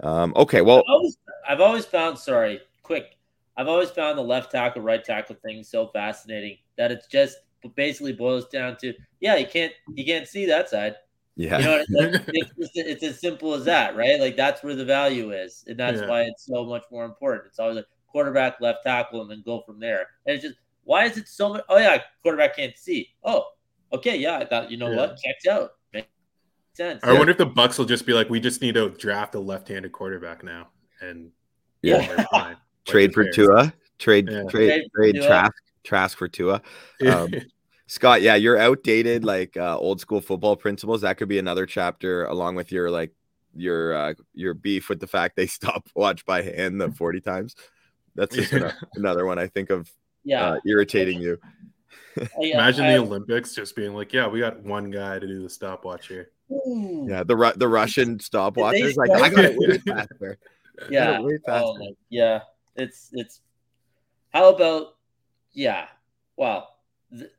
Um, okay, well, I've always, I've always found sorry, quick. I've always found the left tackle, right tackle thing so fascinating that it's just basically boils down to yeah, you can't you can't see that side. Yeah, you know, *laughs* it's, it's, it's, as simple as that, right? Like that's where the value is, and that's yeah. why it's so much more important. It's always like quarterback, left tackle, and then go from there. And it's just why is it so much? Oh yeah, quarterback can't see. Oh, okay, yeah. I thought you know Yeah. what checks out. Makes sense. I wonder if the Bucks will just be like, we just need to draft a left-handed quarterback now, and Yeah. we're. *laughs* Trade for Tua. Trade Yeah. trade Trade for trade Tua. Trask Trask for Tua. cares? Um, Scott, yeah, your outdated like uh, old school football principles. That could be another chapter, along with your like your uh, your beef with the fact they *laughs* stop watch by hand the forty times. That's just Yeah. another one I think of yeah. uh, irritating you. *laughs* Imagine I- the Olympics just being like, yeah, we got one guy to do the stopwatch here. Yeah, the Ru- the Russian stopwatchers. Like I got it way faster. yeah. It way faster. Oh my, yeah. It's it's. How about yeah? Well, the,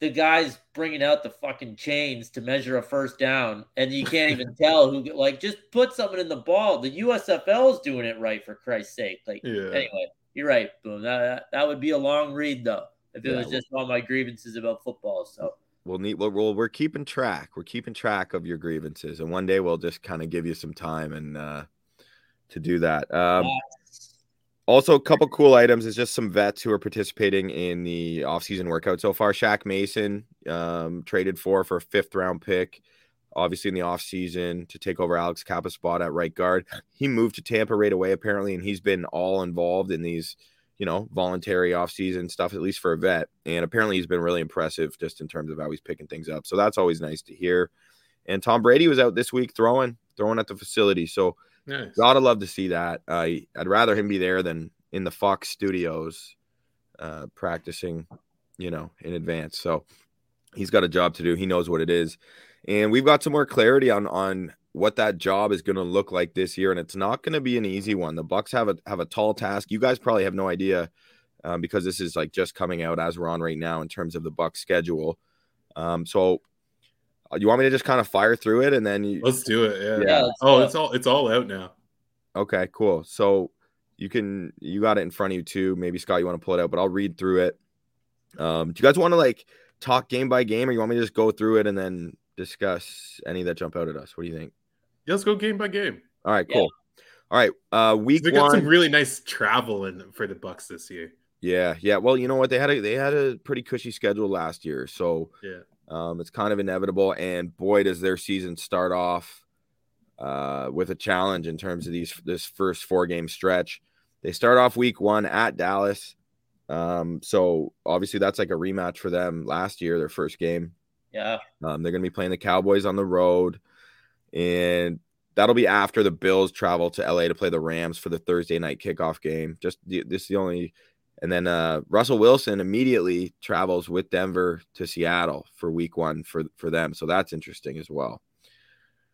the guys bringing out the fucking chains to measure a first down, and you can't even *laughs* tell who. Like, just put something in the ball. The USFL is doing it right for Christ's sake. Like, Yeah. anyway, you're right. Boom. That, that that would be a long read though if it Yeah, was just all my grievances about football. So We'll need. We'll, we'll we're keeping track. We're keeping track of your grievances, and one day we'll just kind of give you some time and uh, to do that. Um, Also, a couple cool items is just some vets who are participating in the offseason workout so far. Shaq Mason um, traded for for a fifth round pick, obviously in the offseason to take over Alex Cappa's spot at right guard. He moved to Tampa right away, apparently, and he's been all involved in these, you know, voluntary offseason stuff, at least for a vet. And apparently he's been really impressive just in terms of how he's picking things up. So that's always nice to hear. And Tom Brady was out this week throwing, throwing at the facility. So Nice. Gotta love to see that. Uh, I'd rather him be there than in the Fox studios uh, practicing, you know, in advance. So he's got a job to do. He knows what it is, and we've got some more clarity on on what that job is going to look like this year. And it's not going to be an easy one. The Bucks have a have a tall task. You guys probably have no idea um, because this is like just coming out as we're on right now in terms of the Bucks schedule. Um, so. Uh, You want me to just kind of fire through it and then you, Let's do it. Yeah. Yeah, let's oh, do it's all it's all out now. Okay, cool. So you can you got it in front of you too. Maybe Scott, you want to pull it out, but I'll read through it. Um, do you guys want to like talk game by game, or you want me to just go through it and then discuss any that jump out at us? What do you think? Yeah, let's go game by game. All right, Yeah. cool. All right, uh, week They got one. some really nice travel in for the Bucks this year. yeah, yeah. Well, you know what? They had a they had a pretty cushy schedule last year, so Yeah. Um, it's kind of inevitable, and boy, does their season start off uh, with a challenge in terms of these this first four game stretch. They start off week one at Dallas, um, so obviously that's like a rematch for them last year, their first game. yeah. Um, they're going to be playing the Cowboys on the road, and that'll be after the Bills travel to LA to play the Rams for the Thursday night kickoff game. Just the, this is the only, and then uh, Russell Wilson immediately travels with Denver to Seattle for Week One for for them. So that's interesting as well.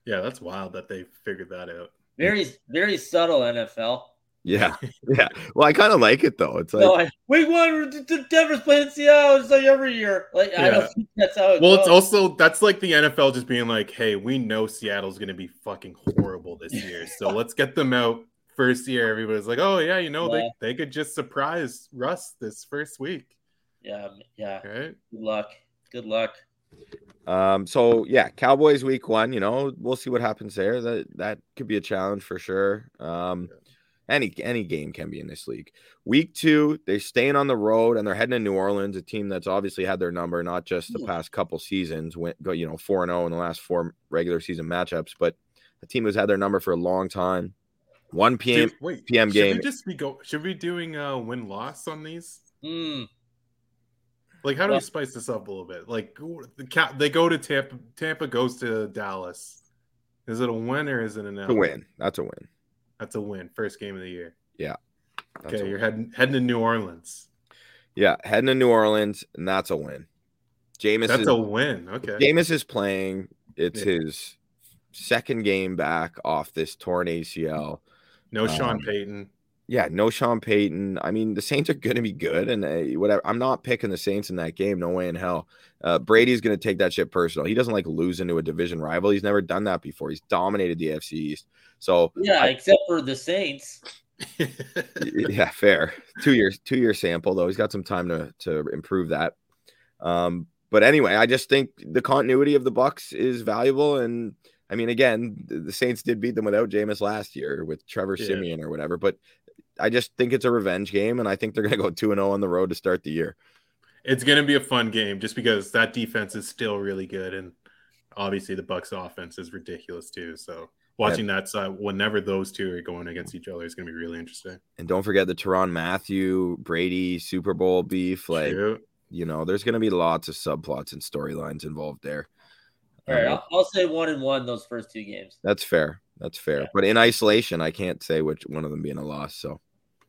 Yeah, that's wild that they figured that out. Very very subtle NFL. Yeah, *laughs* yeah. Well, I kind of like it though. It's like no, I, week one, D- D- Denver's playing Seattle. It's like every year. Like I don't think that's how it Well, goes. it's also that's like the NFL just being like, "Hey, we know Seattle's going to be fucking horrible this *laughs* year, so let's get them out first year." Everybody's like, "Oh yeah, you know Yeah. they they could just surprise Russ this first week, yeah, yeah. right?" Good luck. Good luck. Um, so yeah, Cowboys week one, you know, we'll see what happens there. That that could be a challenge for sure. Um, any any game can be in this league. Week two, they're staying on the road and they're heading to New Orleans, a team that's obviously had their number, not just the past couple seasons, went you know, four and zero in the last four regular season matchups, but a team who's had their number for a long time. One p.m. Dude, wait, PM game. should game. We just be go. Should we be doing uh win loss on these? Hmm. Like, how do Well- we spice this up a little bit? Like, the Ca- they go to Tampa. Tampa goes to Dallas. Is it a win or is it an It's a win. That's a win. That's a win. First game of the year. Yeah. okay, you're heading heading to New Orleans. Yeah, heading to New Orleans, and that's a win. Jameis That's is, a win. Okay. Jameis is playing. It's Yeah. his second game back off this torn ACL. No Sean Um, Payton. Yeah, no Sean Payton. I mean, the Saints are going to be good, and uh, whatever. I'm not picking the Saints in that game. No way in hell. Uh, Brady's going to take that shit personal. He doesn't like losing to a division rival. He's never done that before. He's dominated the AFC East. So Yeah, except for the Saints. *laughs* yeah, fair. Two years, two year sample though. He's got some time to to improve that. Um, but anyway, I just think the continuity of the Bucks is valuable, and I mean, again, the Saints did beat them without Jameis last year with Trevor Yeah. Siemian or whatever. But I just think it's a revenge game, and I think they're gonna go two and zero on the road to start the year. It's going to be a fun game just because that defense is still really good, and obviously the Bucks offense is ridiculous too. So watching that side, whenever those two are going against each other, is going to be really interesting. And don't forget the Tyrann Mathieu Brady Super Bowl beef. Like True. you know, there's gonna be lots of subplots and storylines involved there. All right, I'll, I'll say one and one those first two games. that's fair. That's fair. Yeah. But in isolation, I can't say which one of them being a loss. So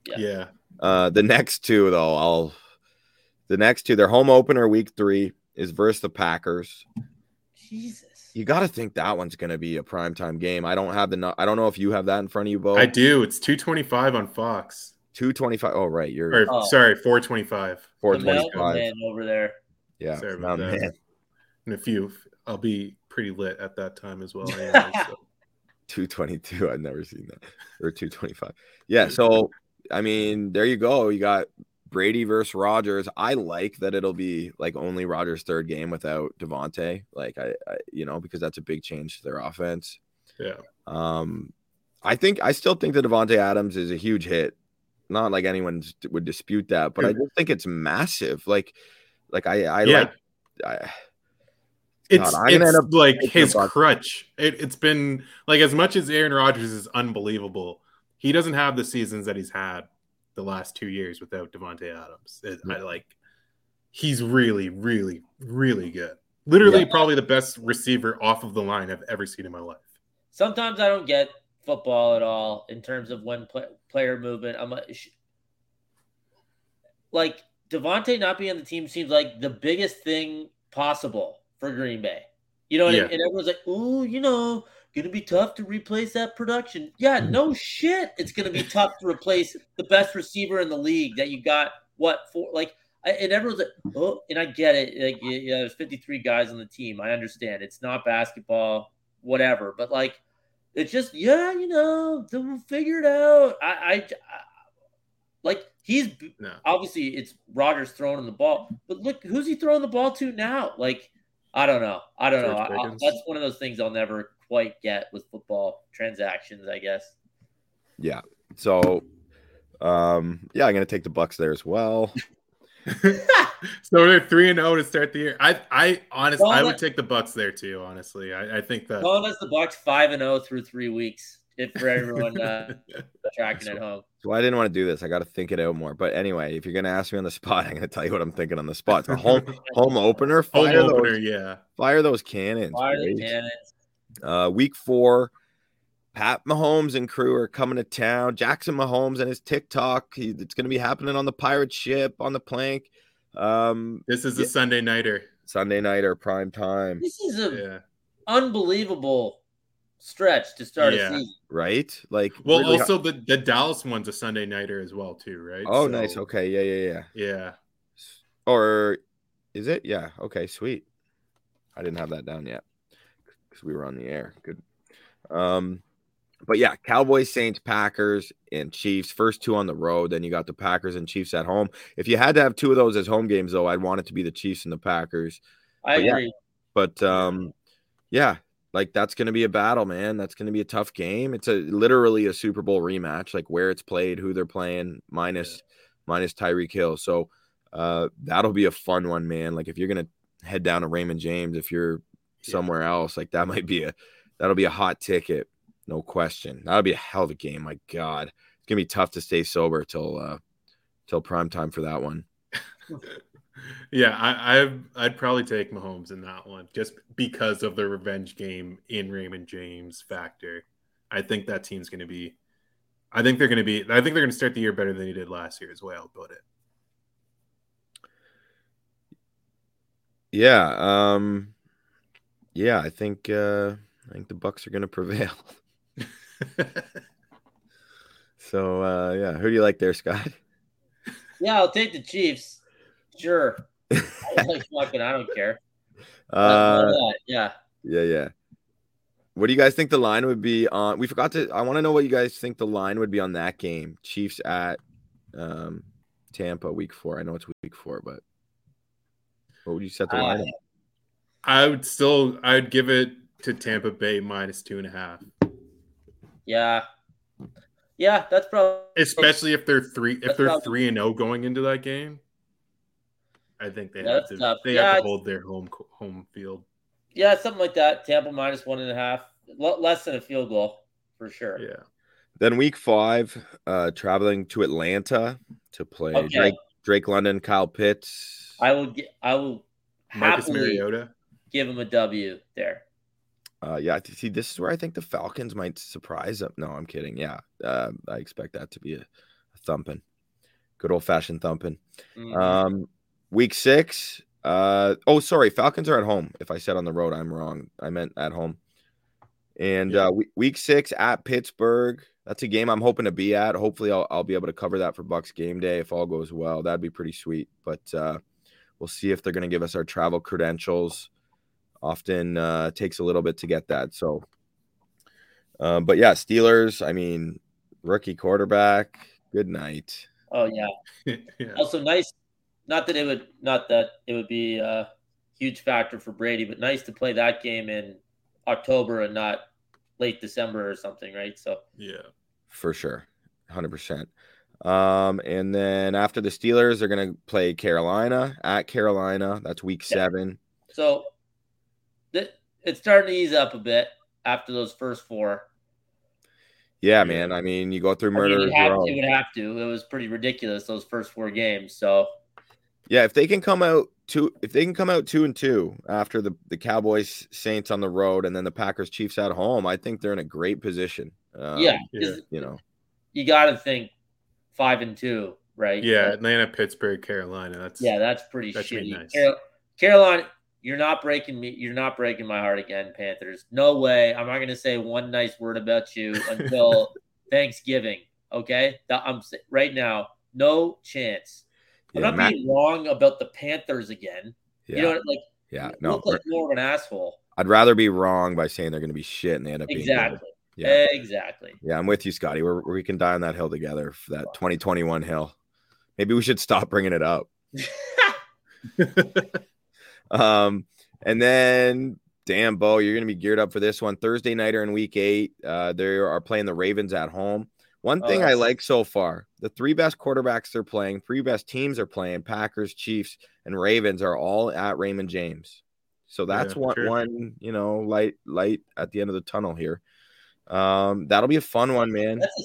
Yeah. Yeah. uh the next two though, I'll the next two, their home opener week three is versus the Packers. Jesus. You got to think that one's going to be a primetime game. I don't have the. I don't know if you have that in front of you, Bo. I do. It's 225 on Fox. Two twenty five. Oh, right. You're Or Oh. sorry, 425. 425. The twenty mountain five. man over there. Yeah, Sorry about Mountain that. Man. In a few, I'll be pretty lit at that time as well. anyway, *laughs* so. 222. I've never seen that. Or 225. Yeah. So, I mean, there you go. You got Brady versus Rodgers. I like that it'll be like only Rodgers' third game without Davante. Like, I, I, you know, because that's a big change to their offense. Yeah. Um, I think, I still think that Davante Adams is a huge hit. Not like anyone would dispute that, but I just think it's massive. Like, like I, I Yeah. like, I, It's, God, I'm it's end up like his crutch. It, it's been like as much as Aaron Rodgers is unbelievable, he doesn't have the seasons that he's had the last two years without Davante Adams. It, I like he's really, really, really good. Literally, Yeah. probably the best receiver off of the line I've ever seen in my life. Sometimes I don't get football at all in terms of when play, player movement. I'm like, sh- like Davante not being on the team seems like the biggest thing possible for Green Bay. You know what I Yeah. mean? And everyone's like, "Ooh, you know, gonna be tough to replace that production." Yeah, mm-hmm. no shit. It's gonna be tough to replace the best receiver in the league that you got. What for? Like, I- and everyone's like, "Oh," and I get it. Like, yeah, there's 53 guys on the team. I understand. It's not basketball, whatever. But like, it's just, yeah, you know, we'll figure it out. I, I, I like he's No. obviously it's Rodgers throwing him the ball, but look who's he throwing the ball to now? Like, I don't know. I don't know. George I, I- that's one of those things I'll never quite get with football transactions. I guess. yeah. So, um, yeah, I'm gonna take the Bucks there as well. *laughs* *laughs* so they're three and zero to start the year. I, I honestly, Well, I would take the Bucks there too. Honestly, I, I think that. Calling us the Bucks five and zero through three weeks. If for everyone uh, *laughs* tracking at home. So I didn't want to do this. I got to think it out more. But anyway, if you're gonna ask me on the spot, *laughs* I'm gonna tell you what I'm thinking on the spot. So home *laughs* home opener, home fire opener, those, yeah. fire those cannons. Fire the cannons. Uh, week four, Pat Mahomes and crew are coming to town. Jackson Mahomes and his TikTok. He, it's gonna be happening on the pirate ship on the plank. Um, This is a Yeah. Sunday nighter. Sunday night or prime time, This is a Yeah. unbelievable stretch to start Yeah. a season. right? Like, Well, really- also the the Dallas one's a Sunday nighter as well too, right? oh, So, nice. Okay, yeah, yeah, yeah. Yeah. Or is it? Yeah. Okay, sweet. I didn't have that down yet because we were on the air. Good. Um, but yeah, Cowboys, Saints, Packers, and Chiefs. First two on the road. Then you got the Packers and Chiefs at home. If you had to have two of those as home games, though, I'd want it to be the Chiefs and the Packers. I But yeah. agree. But um, yeah, like that's going to be a battle, man. That's going to be a tough game. It's a literally a Super Bowl rematch, like where it's played, who they're playing, minus minus Tyreek Hill. So uh, that'll be a fun one, man. Like if you're gonna head down to Raymond James, if you're Yeah. somewhere else, like that might be a that'll be a hot ticket, no question. That'll be a hell of a game. My God, it's gonna be tough to stay sober till uh till prime time for that one. *laughs* Yeah, I, I I'd probably take Mahomes in that one just because of the revenge game in Raymond James factor. I think that team's going to be. I think they're going to be. I think they're going to start the year better than they did last year as well. But it. Yeah, um, yeah, I think uh, I think the Bucks are gonna *laughs* prevail. *laughs* So uh, yeah, who do you like there, Scott? Yeah, I'll take the Chiefs. Sure. *laughs* I like fucking. I don't care. Uh, yeah. Yeah, yeah. What do you guys think the line would be on? We forgot to. I want to know what you guys think the line would be on that game. Chiefs at um, Tampa, week four. I know it's week four, but what would you set the Uh, line? at? I would still. I'd give it to Tampa Bay minus two and a half. Yeah. Yeah, that's probably especially if they're three if they're probably- three and zero going into that game. I think they Yeah, have to tough. they Yeah, have to hold their home home field. yeah, something like that. Tampa minus one and a half, L- less than a field goal for sure. Yeah, Then week five, uh, traveling to Atlanta to play Okay. Drake, Drake London, Kyle Pitts. I will get. I will Marcus happily Mariota. give him a W there. Uh, yeah, see, this is where I think the Falcons might surprise them. No, I'm kidding. Yeah, uh, I expect that to be a, a thumping, good old fashioned thumping. Mhm. Um, week six. Uh, oh, sorry, Falcons are at home. If I said on the road, I'm wrong. I meant at home. And Yeah. uh, we- week six at Pittsburgh. That's a game I'm hoping to be at. Hopefully, I'll, I'll be able to cover that for Bucks game day if all goes well. That'd be pretty sweet. But uh, we'll see if they're going to give us our travel credentials. Often uh, takes a little bit to get that. So, um, but yeah, Steelers. I mean, rookie quarterback. Good night. oh yeah. *laughs* yeah. Also nice. Not that it would. Not that it would be a huge factor for Brady, but nice to play that game in October and not late December or something, right? So yeah. for sure, hundred percent. Um, and then after the Steelers, they're gonna play Carolina at Carolina. That's week Yeah. seven. so th- it's starting to ease up a bit after those first four. Yeah, Yeah. man. I mean, you go through I mean, murder it, had, row. it would have to. It was pretty ridiculous those first four games. So Yeah, if they can come out two, if they can come out two and two after the the Cowboys Saints on the road and then the Packers Chiefs at home, I think they're in a great position. Um, yeah, yeah. 'cause you know, you got to think five and two, right? Yeah, Atlanta, Pittsburgh, Carolina. That's Yeah, that's pretty That shitty. nice. Carol- Carolina, you're not breaking me. You're not breaking my heart again, Panthers. No way. I'm not going to say one nice word about you until *laughs* Thanksgiving. Okay, I'm right now. No chance. I'm yeah, not Matt- being wrong about the Panthers again. yeah, You know, like yeah. No, look like more of an asshole. I'd rather be wrong by saying they're going to be shit and they end up being. Exactly. Yeah. Exactly. Yeah, I'm with you, Scotty. We're, we can die on that hill together for that 2021 hill. Maybe we should stop bringing it up. *laughs* Um, and then, damn, Bo, you're going to be geared up for this one Thursday nighter in week eight. Uh, they are playing the Ravens at home. One Oh, thing I like so far the three best quarterbacks they're playing, three best teams are playing Packers, Chiefs, and Ravens are all at Raymond James. So that's Yeah, one, sure. one, you know, light, light at the end of the tunnel here. Um, that'll be a fun one, man. That's a,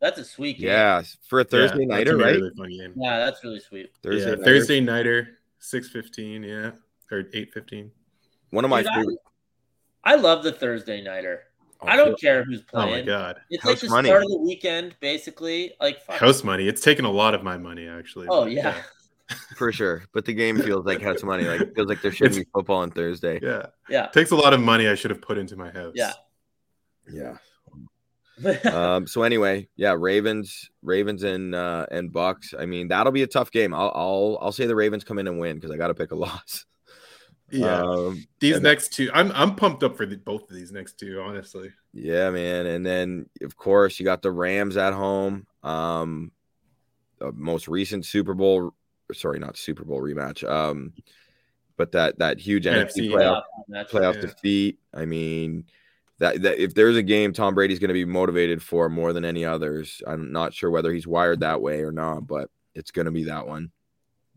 that's a sweet game. Yeah, for a Thursday Yeah, nighter, gonna be a right? Really fun game. Yeah, that's really sweet. Thursday, yeah, nighter. Thursday nighter, six fifteen. Yeah, or eight fifteen. One of my Dude, I- I love the Thursday nighter. Oh, I don't care who's playing. Oh my playing. god, It's House like the money. start of the weekend, basically. Like, fuck. house money. It's taken a lot of my money actually. oh but yeah, *laughs* for sure. But the game feels like house money. Like it feels like there shouldn't It's- be football on Thursday. yeah. yeah, Takes a lot of money I should have put into my house. Yeah. Yeah. *laughs* um. So anyway, yeah, Ravens, Ravens and uh and Bucks. I mean, that'll be a tough game. I'll I'll I'll say the Ravens come in and win because I got to pick a loss. Yeah. Um, these next two, I'm I'm pumped up for the, both of these next two. Honestly, yeah, man. And then of course you got the Rams at home. Um, the most recent Super Bowl. Sorry, not Super Bowl rematch. Um, but that that huge NFC, NFC, playoff That's playoff Yeah. defeat. I mean, that, that if there's a game Tom Brady's going to be motivated for more than any others, I'm not sure whether he's wired that way or not, but it's going to be that one.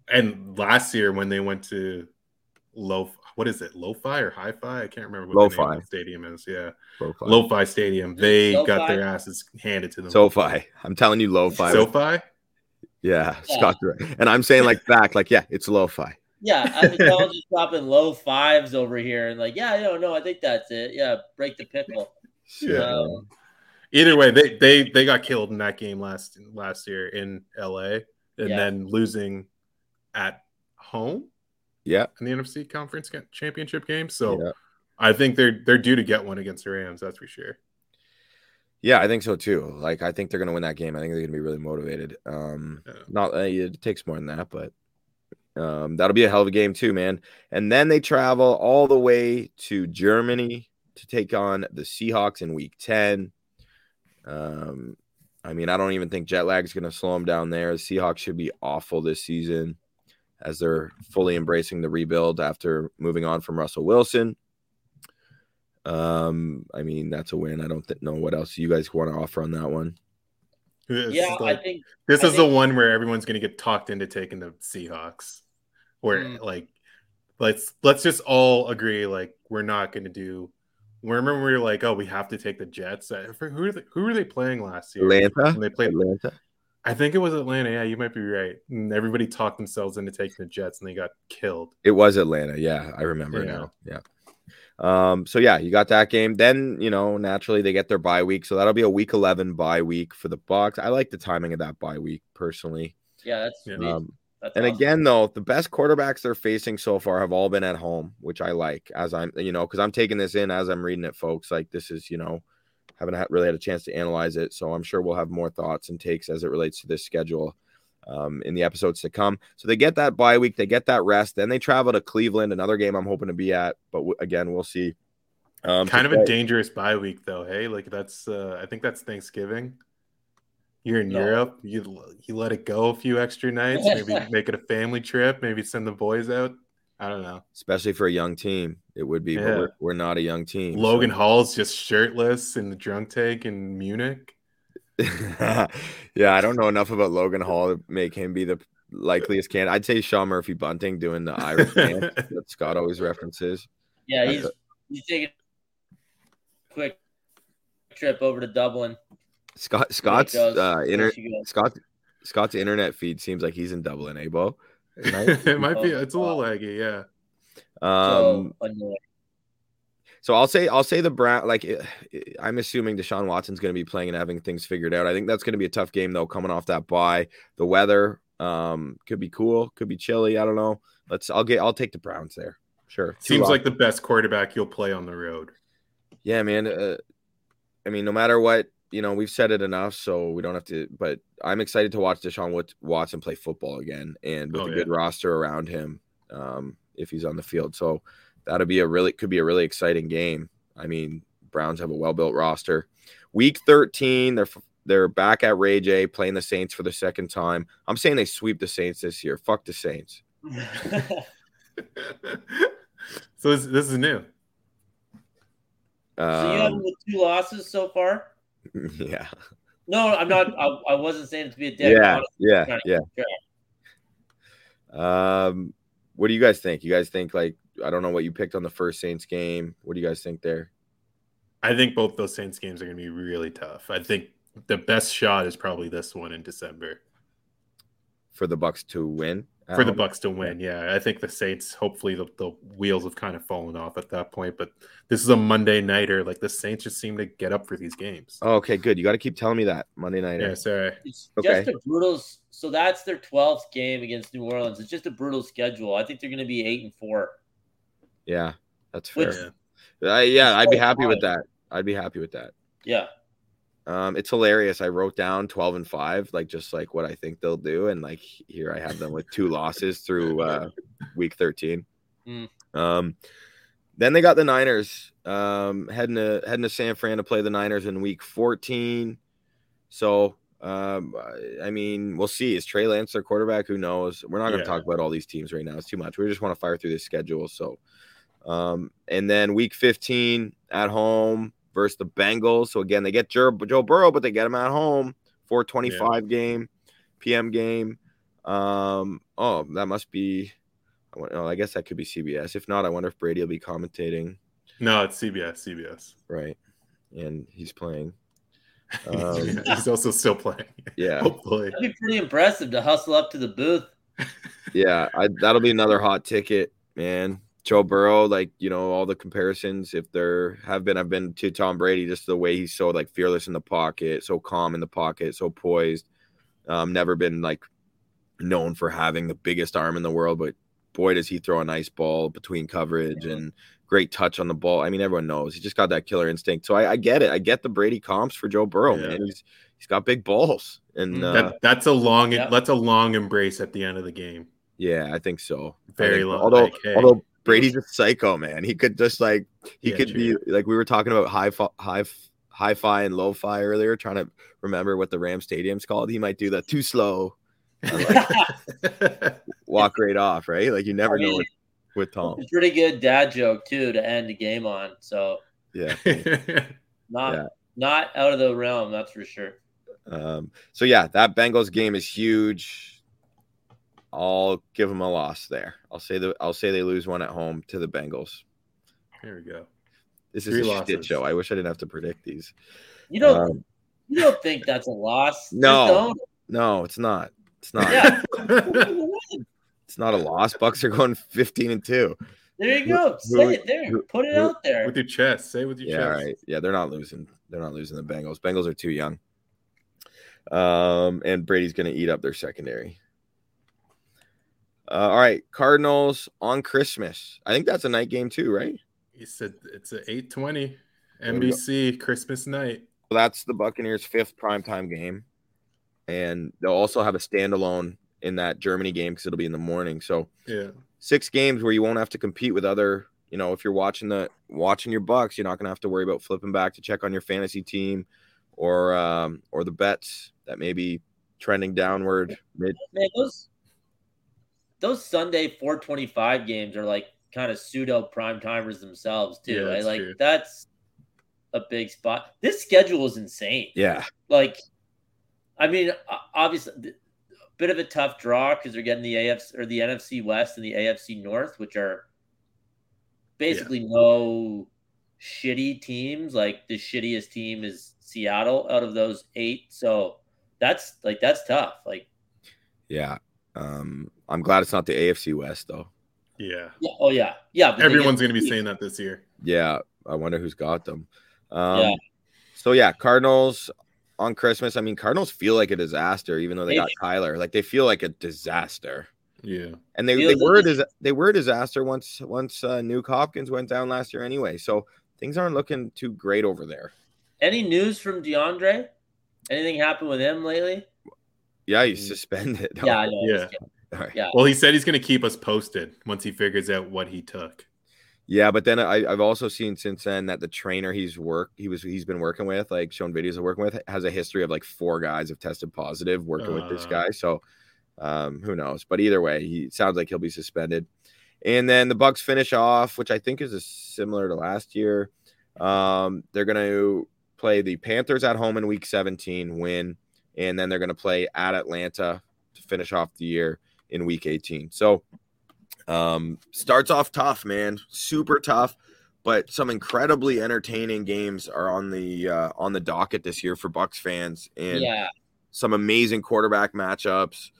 and last year when they went to low, what is it, Lo-Fi or Hi-Fi? I can't remember what the name Lo-Fi. of the stadium is. Yeah, SoFi. Lo-Fi Stadium. They got their asses handed to them. SoFi. I'm telling you, lo-fi. SoFi. yeah, Yeah. Scott's right. And I'm saying like back, like yeah, it's lo-fi. yeah. I think I'll *laughs* just dropping low fives over here and like, yeah, no, no, I think that's it. Yeah, break the pickle. Yeah. Um, Either way, they they they got killed in that game last last year in LA, and Yeah. then losing at home yeah, in the NFC Conference Championship game. So yeah, I think they're they're due to get one against the Rams. That's for sure. yeah. I think so too. Like I think they're going to win that game. I think they're going to be really motivated. Um, Yeah. not uh, it takes more than that, but um, that'll be a hell of a game too, man. And then they travel all the way to Germany to take on the Seahawks in Week Ten. Um, I mean, I don't even think jet lag is going to slow them down there. The Seahawks should be awful this season as they're fully embracing the rebuild after moving on from Russell Wilson. Um, I mean, that's a win. I don't th- know what else you guys want to offer on that one. This yeah, is like- I think this I is the one where everyone's going to get talked into taking the Seahawks. Where Mm. like let's let's just all agree like we're not going to do. Remember we were like, oh, we have to take the Jets. I Who are they, who were they playing last year? Atlanta. When they played, Atlanta. I think it was Atlanta. Yeah, you might be right. And everybody talked themselves into taking the Jets, and they got killed. It was Atlanta. Yeah, I remember Yeah. now. Yeah. Um, so yeah, you got that game. Then you know, naturally they get their bye week. So that'll be a week eleven bye week for the Bucks. I like the timing of that bye week personally. yeah, that's Yeah. Um, That's and awesome. again, though, the best quarterbacks they're facing so far have all been at home, which I like as I'm, you know, because I'm taking this in as I'm reading it, folks. Like this is, you know, haven't really had a chance to analyze it, so I'm sure we'll have more thoughts and takes as it relates to this schedule um, in the episodes to come. So they get that bye week, they get that rest, then they travel to Cleveland, another game I'm hoping to be at, but w- again, we'll see. Um, kind of a dangerous bye week though. Hey, like that's uh, I think that's Thanksgiving. You're in No. Europe. You you let it go a few extra nights. Maybe *laughs* make it a family trip. Maybe send the boys out. I don't know. especially for a young team. It would be, but Yeah. we're, we're not a young team. so- Logan Hall's just shirtless in the drunk tank in Munich. *laughs* yeah, I don't know enough about Logan Hall to make him be the likeliest candidate. I'd say Sean Murphy Bunting doing the Irish dance *laughs* that Scott always references. yeah, he's he's taking a quick trip over to Dublin. Scott Scott's There he goes. uh, inter- she. Scott Scott's internet feed seems like he's in Dublin, eh, Bo? *laughs* it might be. It's a little laggy. Yeah. Um, so. So I'll say I'll say the Brown like eh, eh, I'm assuming Deshaun Watson's going to be playing and having things figured out. I think that's going to be a tough game though, coming off that bye. The weather um could be cool, could be chilly. I don't know. Let's I'll get I'll take the Browns there. Sure. Seems lock- like the best quarterback you'll play on the road. yeah, man. Uh, I mean, no matter what, you know, we've said it enough, so we don't have to. But I'm excited to watch Deshaun Watson play football again, and with Oh, a yeah. good roster around him, um, if he's on the field. So that'll be a really could be a really exciting game. I mean, Browns have a well built roster. Week 13, they're they're back at Ray J playing the Saints for the second time. I'm saying they sweep the Saints this year. Fuck the Saints. *laughs* so this, this is new. so you have Um, him with two losses so far? *laughs* yeah, No, I'm not. I, I wasn't saying it to be a dick. yeah, honestly. yeah, yeah. keep. Um, what do you guys think? You guys think like I don't know what you picked on the first Saints game. What do you guys think there? I think both those Saints games are going to be really tough. I think the best shot is probably this one in December for the Bucks to win for the Um, Bucks to win. Yeah, I think the Saints. Hopefully, the, the wheels have kind of fallen off at that point. But this is a Monday nighter. Like the Saints just seem to get up for these games. Oh, okay, good. You got to keep telling me that Monday night. yeah, sorry. It's Okay. just a brutal. So that's their 12th game against New Orleans. It's just a brutal schedule. I think they're going to be eight and four. Yeah, that's fair. Which- Uh, yeah, I'd be so happy with that. I'd be happy with that. Yeah, Um, it's hilarious. I wrote down twelve and five, like just like what I think they'll do, and like here I have them with two losses through uh, week thirteen. Mm. Um, then they got the Niners um, heading to heading to San Fran to play the Niners in week fourteen. So um, I- mean, we'll see. Is Trey Lance their quarterback? Who knows? We're not going to Yeah. talk about all these teams right now. It's too much. We just want to fire through this schedule. So, um, and then week fifteen at home versus the Bengals. So again, they get Joe, Joe Burrow, but they get him at home. 425 game, PM game. Um, oh, that must be. I wonder- Oh, I guess that could be CBS. If not, I wonder if Brady will be commentating. No, it's CBS. CBS. Right, and he's playing. *laughs* Um, He's also still playing. Yeah, Hopefully. that'd be pretty impressive to hustle up to the booth. yeah. I, that'll be another hot ticket, man. Joe Burrow, like you know, all the comparisons. If there have been, I've been to Tom Brady. Just the way he's so like fearless in the pocket, so calm in the pocket, so poised. Um, never been like known for having the biggest arm in the world, but boy, does he throw a nice ball between coverage Mhm. and great touch on the ball. I mean, everyone knows he just got that killer instinct. So I, I get it. I get the Brady comps for Joe Burrow, Yeah. man. He's he's got big balls, and uh, That, that's a long. Yeah. That's a long embrace at the end of the game. yeah, I think so. Very think- long, Although like, hey. although Brady's a psycho, man. He could just like he Yeah, could be like we were talking about high fi, high f- hi-fi and low fi earlier, trying to remember what the Ram Stadium's called. He might do the too slow, *laughs* walk right off, right? Like you never I mean, know with, with Tom. A pretty good dad joke too to end the game on. So Yeah. *laughs* not Yeah. not out of the realm, that's for sure. Um, so yeah, that Bengals game is huge. I'll give them a loss there. I'll say the I'll say they lose one at home to the Bengals. Here we go. This is Three a losses. shit show. I wish I didn't have to predict these. You don't Um, you don't think that's a loss? No. no, it's not. It's not. Yeah. *laughs* *laughs* It's not a loss. Bucks are going 15 and 2. There you go. Who- Say it there. who- Put it who- out there. with your chest. Say it with your Yeah, chest. right. Yeah, they're not losing. They're not losing the Bengals. Bengals are too young. Um, and Brady's going to eat up their secondary. Uh, all right, Cardinals on Christmas. I think that's a night game too, right? He said it's a 820 There we go. NBC Christmas night. That's the Buccaneers' fifth primetime game, and they'll also have a standalone in that Germany game because it'll be in the morning. So Yeah. six games where you won't have to compete with other. You know, if you're watching the watching your Bucks, you're not going to have to worry about flipping back to check on your fantasy team, or um, or the bets that may be trending downward. Mid, Man, those those Sunday 425 games are like kind of pseudo prime timers themselves too. Yeah, right? Like true. that's a big spot. This schedule is insane. yeah, Like, I mean, obviously, a bit of a tough draw because they're getting the AFC or the NFC West and the AFC North, which are basically no shitty teams. Like the shittiest team is Seattle out of those eight. So that's like that's tough. Like, yeah. Um, I'm glad it's not the AFC West though. Yeah. yeah, oh yeah, yeah. Everyone's going to be saying that this year. Yeah, I wonder who's got them. Um, Yeah. So yeah, Cardinals on Christmas. I mean, Cardinals feel like a disaster, even though they They got Kyler. Like they feel like a disaster, Yeah. and they, they were a dis- they were a disaster once once uh, Nuke Hopkins went down last year anyway. So things aren't looking too great over there. Any news from DeAndre? Anything happened with him lately? Yeah, he's Mm. suspended. Yeah, I know. Yeah. All right. Yeah. Well, he said he's going to keep us posted once he figures out what he took. Yeah, but then I, I've also seen since then that the trainer he's worked he was he's been working with, like shown videos of working with, has a history of like four guys have tested positive working with this Uh. guy. So um, who knows? But either way, he sounds like he'll be suspended. And then the Bucks finish off, which I think is a, similar to last year. Um, they're gonna play the Panthers at home in Week 17, win, and then they're gonna play at Atlanta to finish off the year in Week 18. So um, starts off tough, man, super tough, but some incredibly entertaining games are on the uh, on the docket this year for Bucks fans, and Yeah, some amazing quarterback matchups.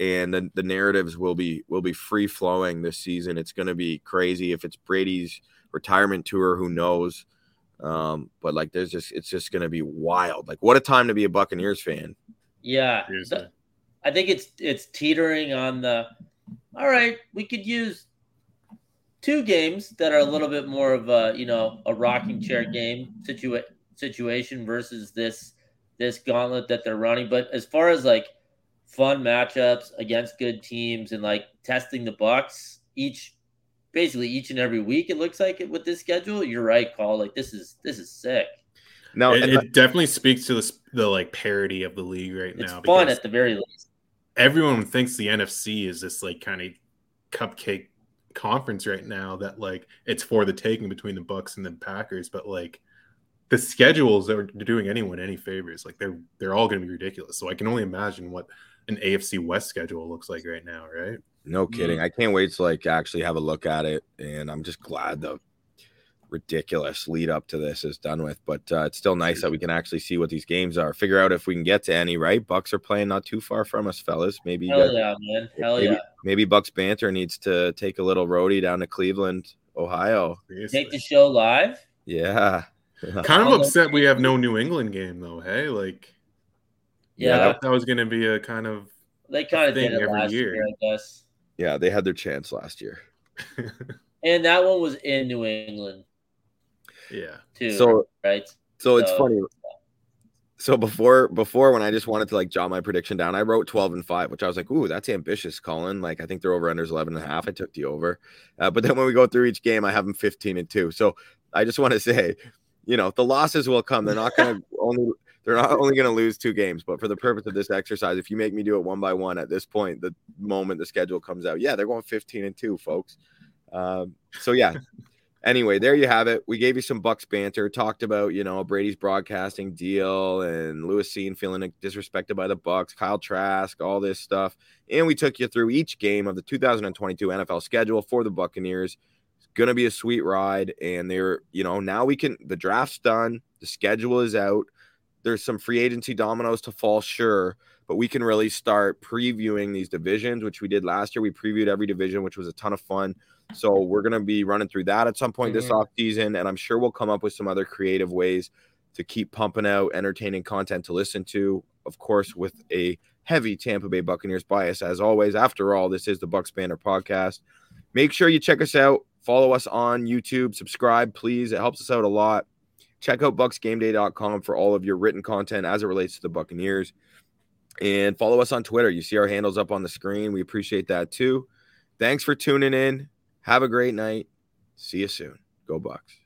And the, the narratives will be will be free flowing this season. It's going to be crazy. If it's Brady's retirement tour, who knows? Um, but like, there's just it's just going to be wild. Like, what a time to be a Buccaneers fan. yeah. Seriously. So- I think it's it's teetering on the. All right, we could use two games that are a little bit more of a you know a rocking chair game situa- situation versus this this gauntlet that they're running. But as far as like fun matchups against good teams and like testing the Bucks each basically each and every week, it looks like it with this schedule. You're right, Call. Like this is this is sick. No, it, and it definitely speaks to the, the like parody of the league right now. It's now. fun at the very least. everyone thinks the NFC is this like kind of cupcake conference right now that like it's for the taking between the Bucks and the Packers, but like the schedules are doing anyone any favors. Like they're they're all going to be ridiculous. So I can only imagine what an AFC West schedule looks like right now, right? No kidding. I can't wait to like actually have a look at it, and I'm just glad the ridiculous lead up to this is done with. But uh, it's still nice that we can actually see what these games are. Figure out if we can get to any. Right, Bucks are playing not too far from us, fellas. Maybe Hell guys- yeah, man. Hell maybe, yeah. maybe Bucks banter needs to take a little roadie down to Cleveland, Ohio. Seriously. Take the show live. Yeah, *laughs* kind of upset we have no New England game though. Hey, like Yeah, I thought that was going to be a kind of they kind of thing did it every last year. year. I guess. Yeah. They had their chance last year. *laughs* And that one was in New England yeah. too. So right? So it's funny. So before before when I just wanted to like jot my prediction down, I wrote 12 and 5, which I was like, ooh, that's ambitious, Colin. Like I think they're over unders 11 and a half. I took the over. Uh, but then when we go through each game, I have them 15 and 2. So I just want to say, you know, the losses will come. They're not gonna *laughs* only they're not only gonna lose two games, but for the purpose of this exercise, if you make me do it one by one at this point, the moment the schedule comes out, yeah, they're going 15 and 2, folks. Um, so yeah. anyway, there you have it. We gave you some Bucks banter, talked about you know Brady's broadcasting deal and Lewis Cine feeling disrespected by the Bucks, Kyle Trask, all this stuff, and we took you through each game of the 2022 NFL schedule for the Buccaneers. It's gonna be a sweet ride, and they're you know now we can the draft's done, the schedule is out. There's some free agency dominoes to fall, sure, but we can really start previewing these divisions, which we did last year. We previewed every division, which was a ton of fun. So we're going to be running through that at some point mm-hmm. this off season, and I'm sure we'll come up with some other creative ways to keep pumping out entertaining content to listen to. Of course, with a heavy Tampa Bay Buccaneers bias, as always. After all, this is the Bucs Banner podcast. Make sure you check us out. Follow us on YouTube. Subscribe, please. It helps us out a lot. Check out bucsgameday.com for all of your written content as it relates to the Buccaneers. And follow us on Twitter. You see our handles up on the screen. We appreciate that too. Thanks for tuning in. Have a great night. See you soon. Go Bucs.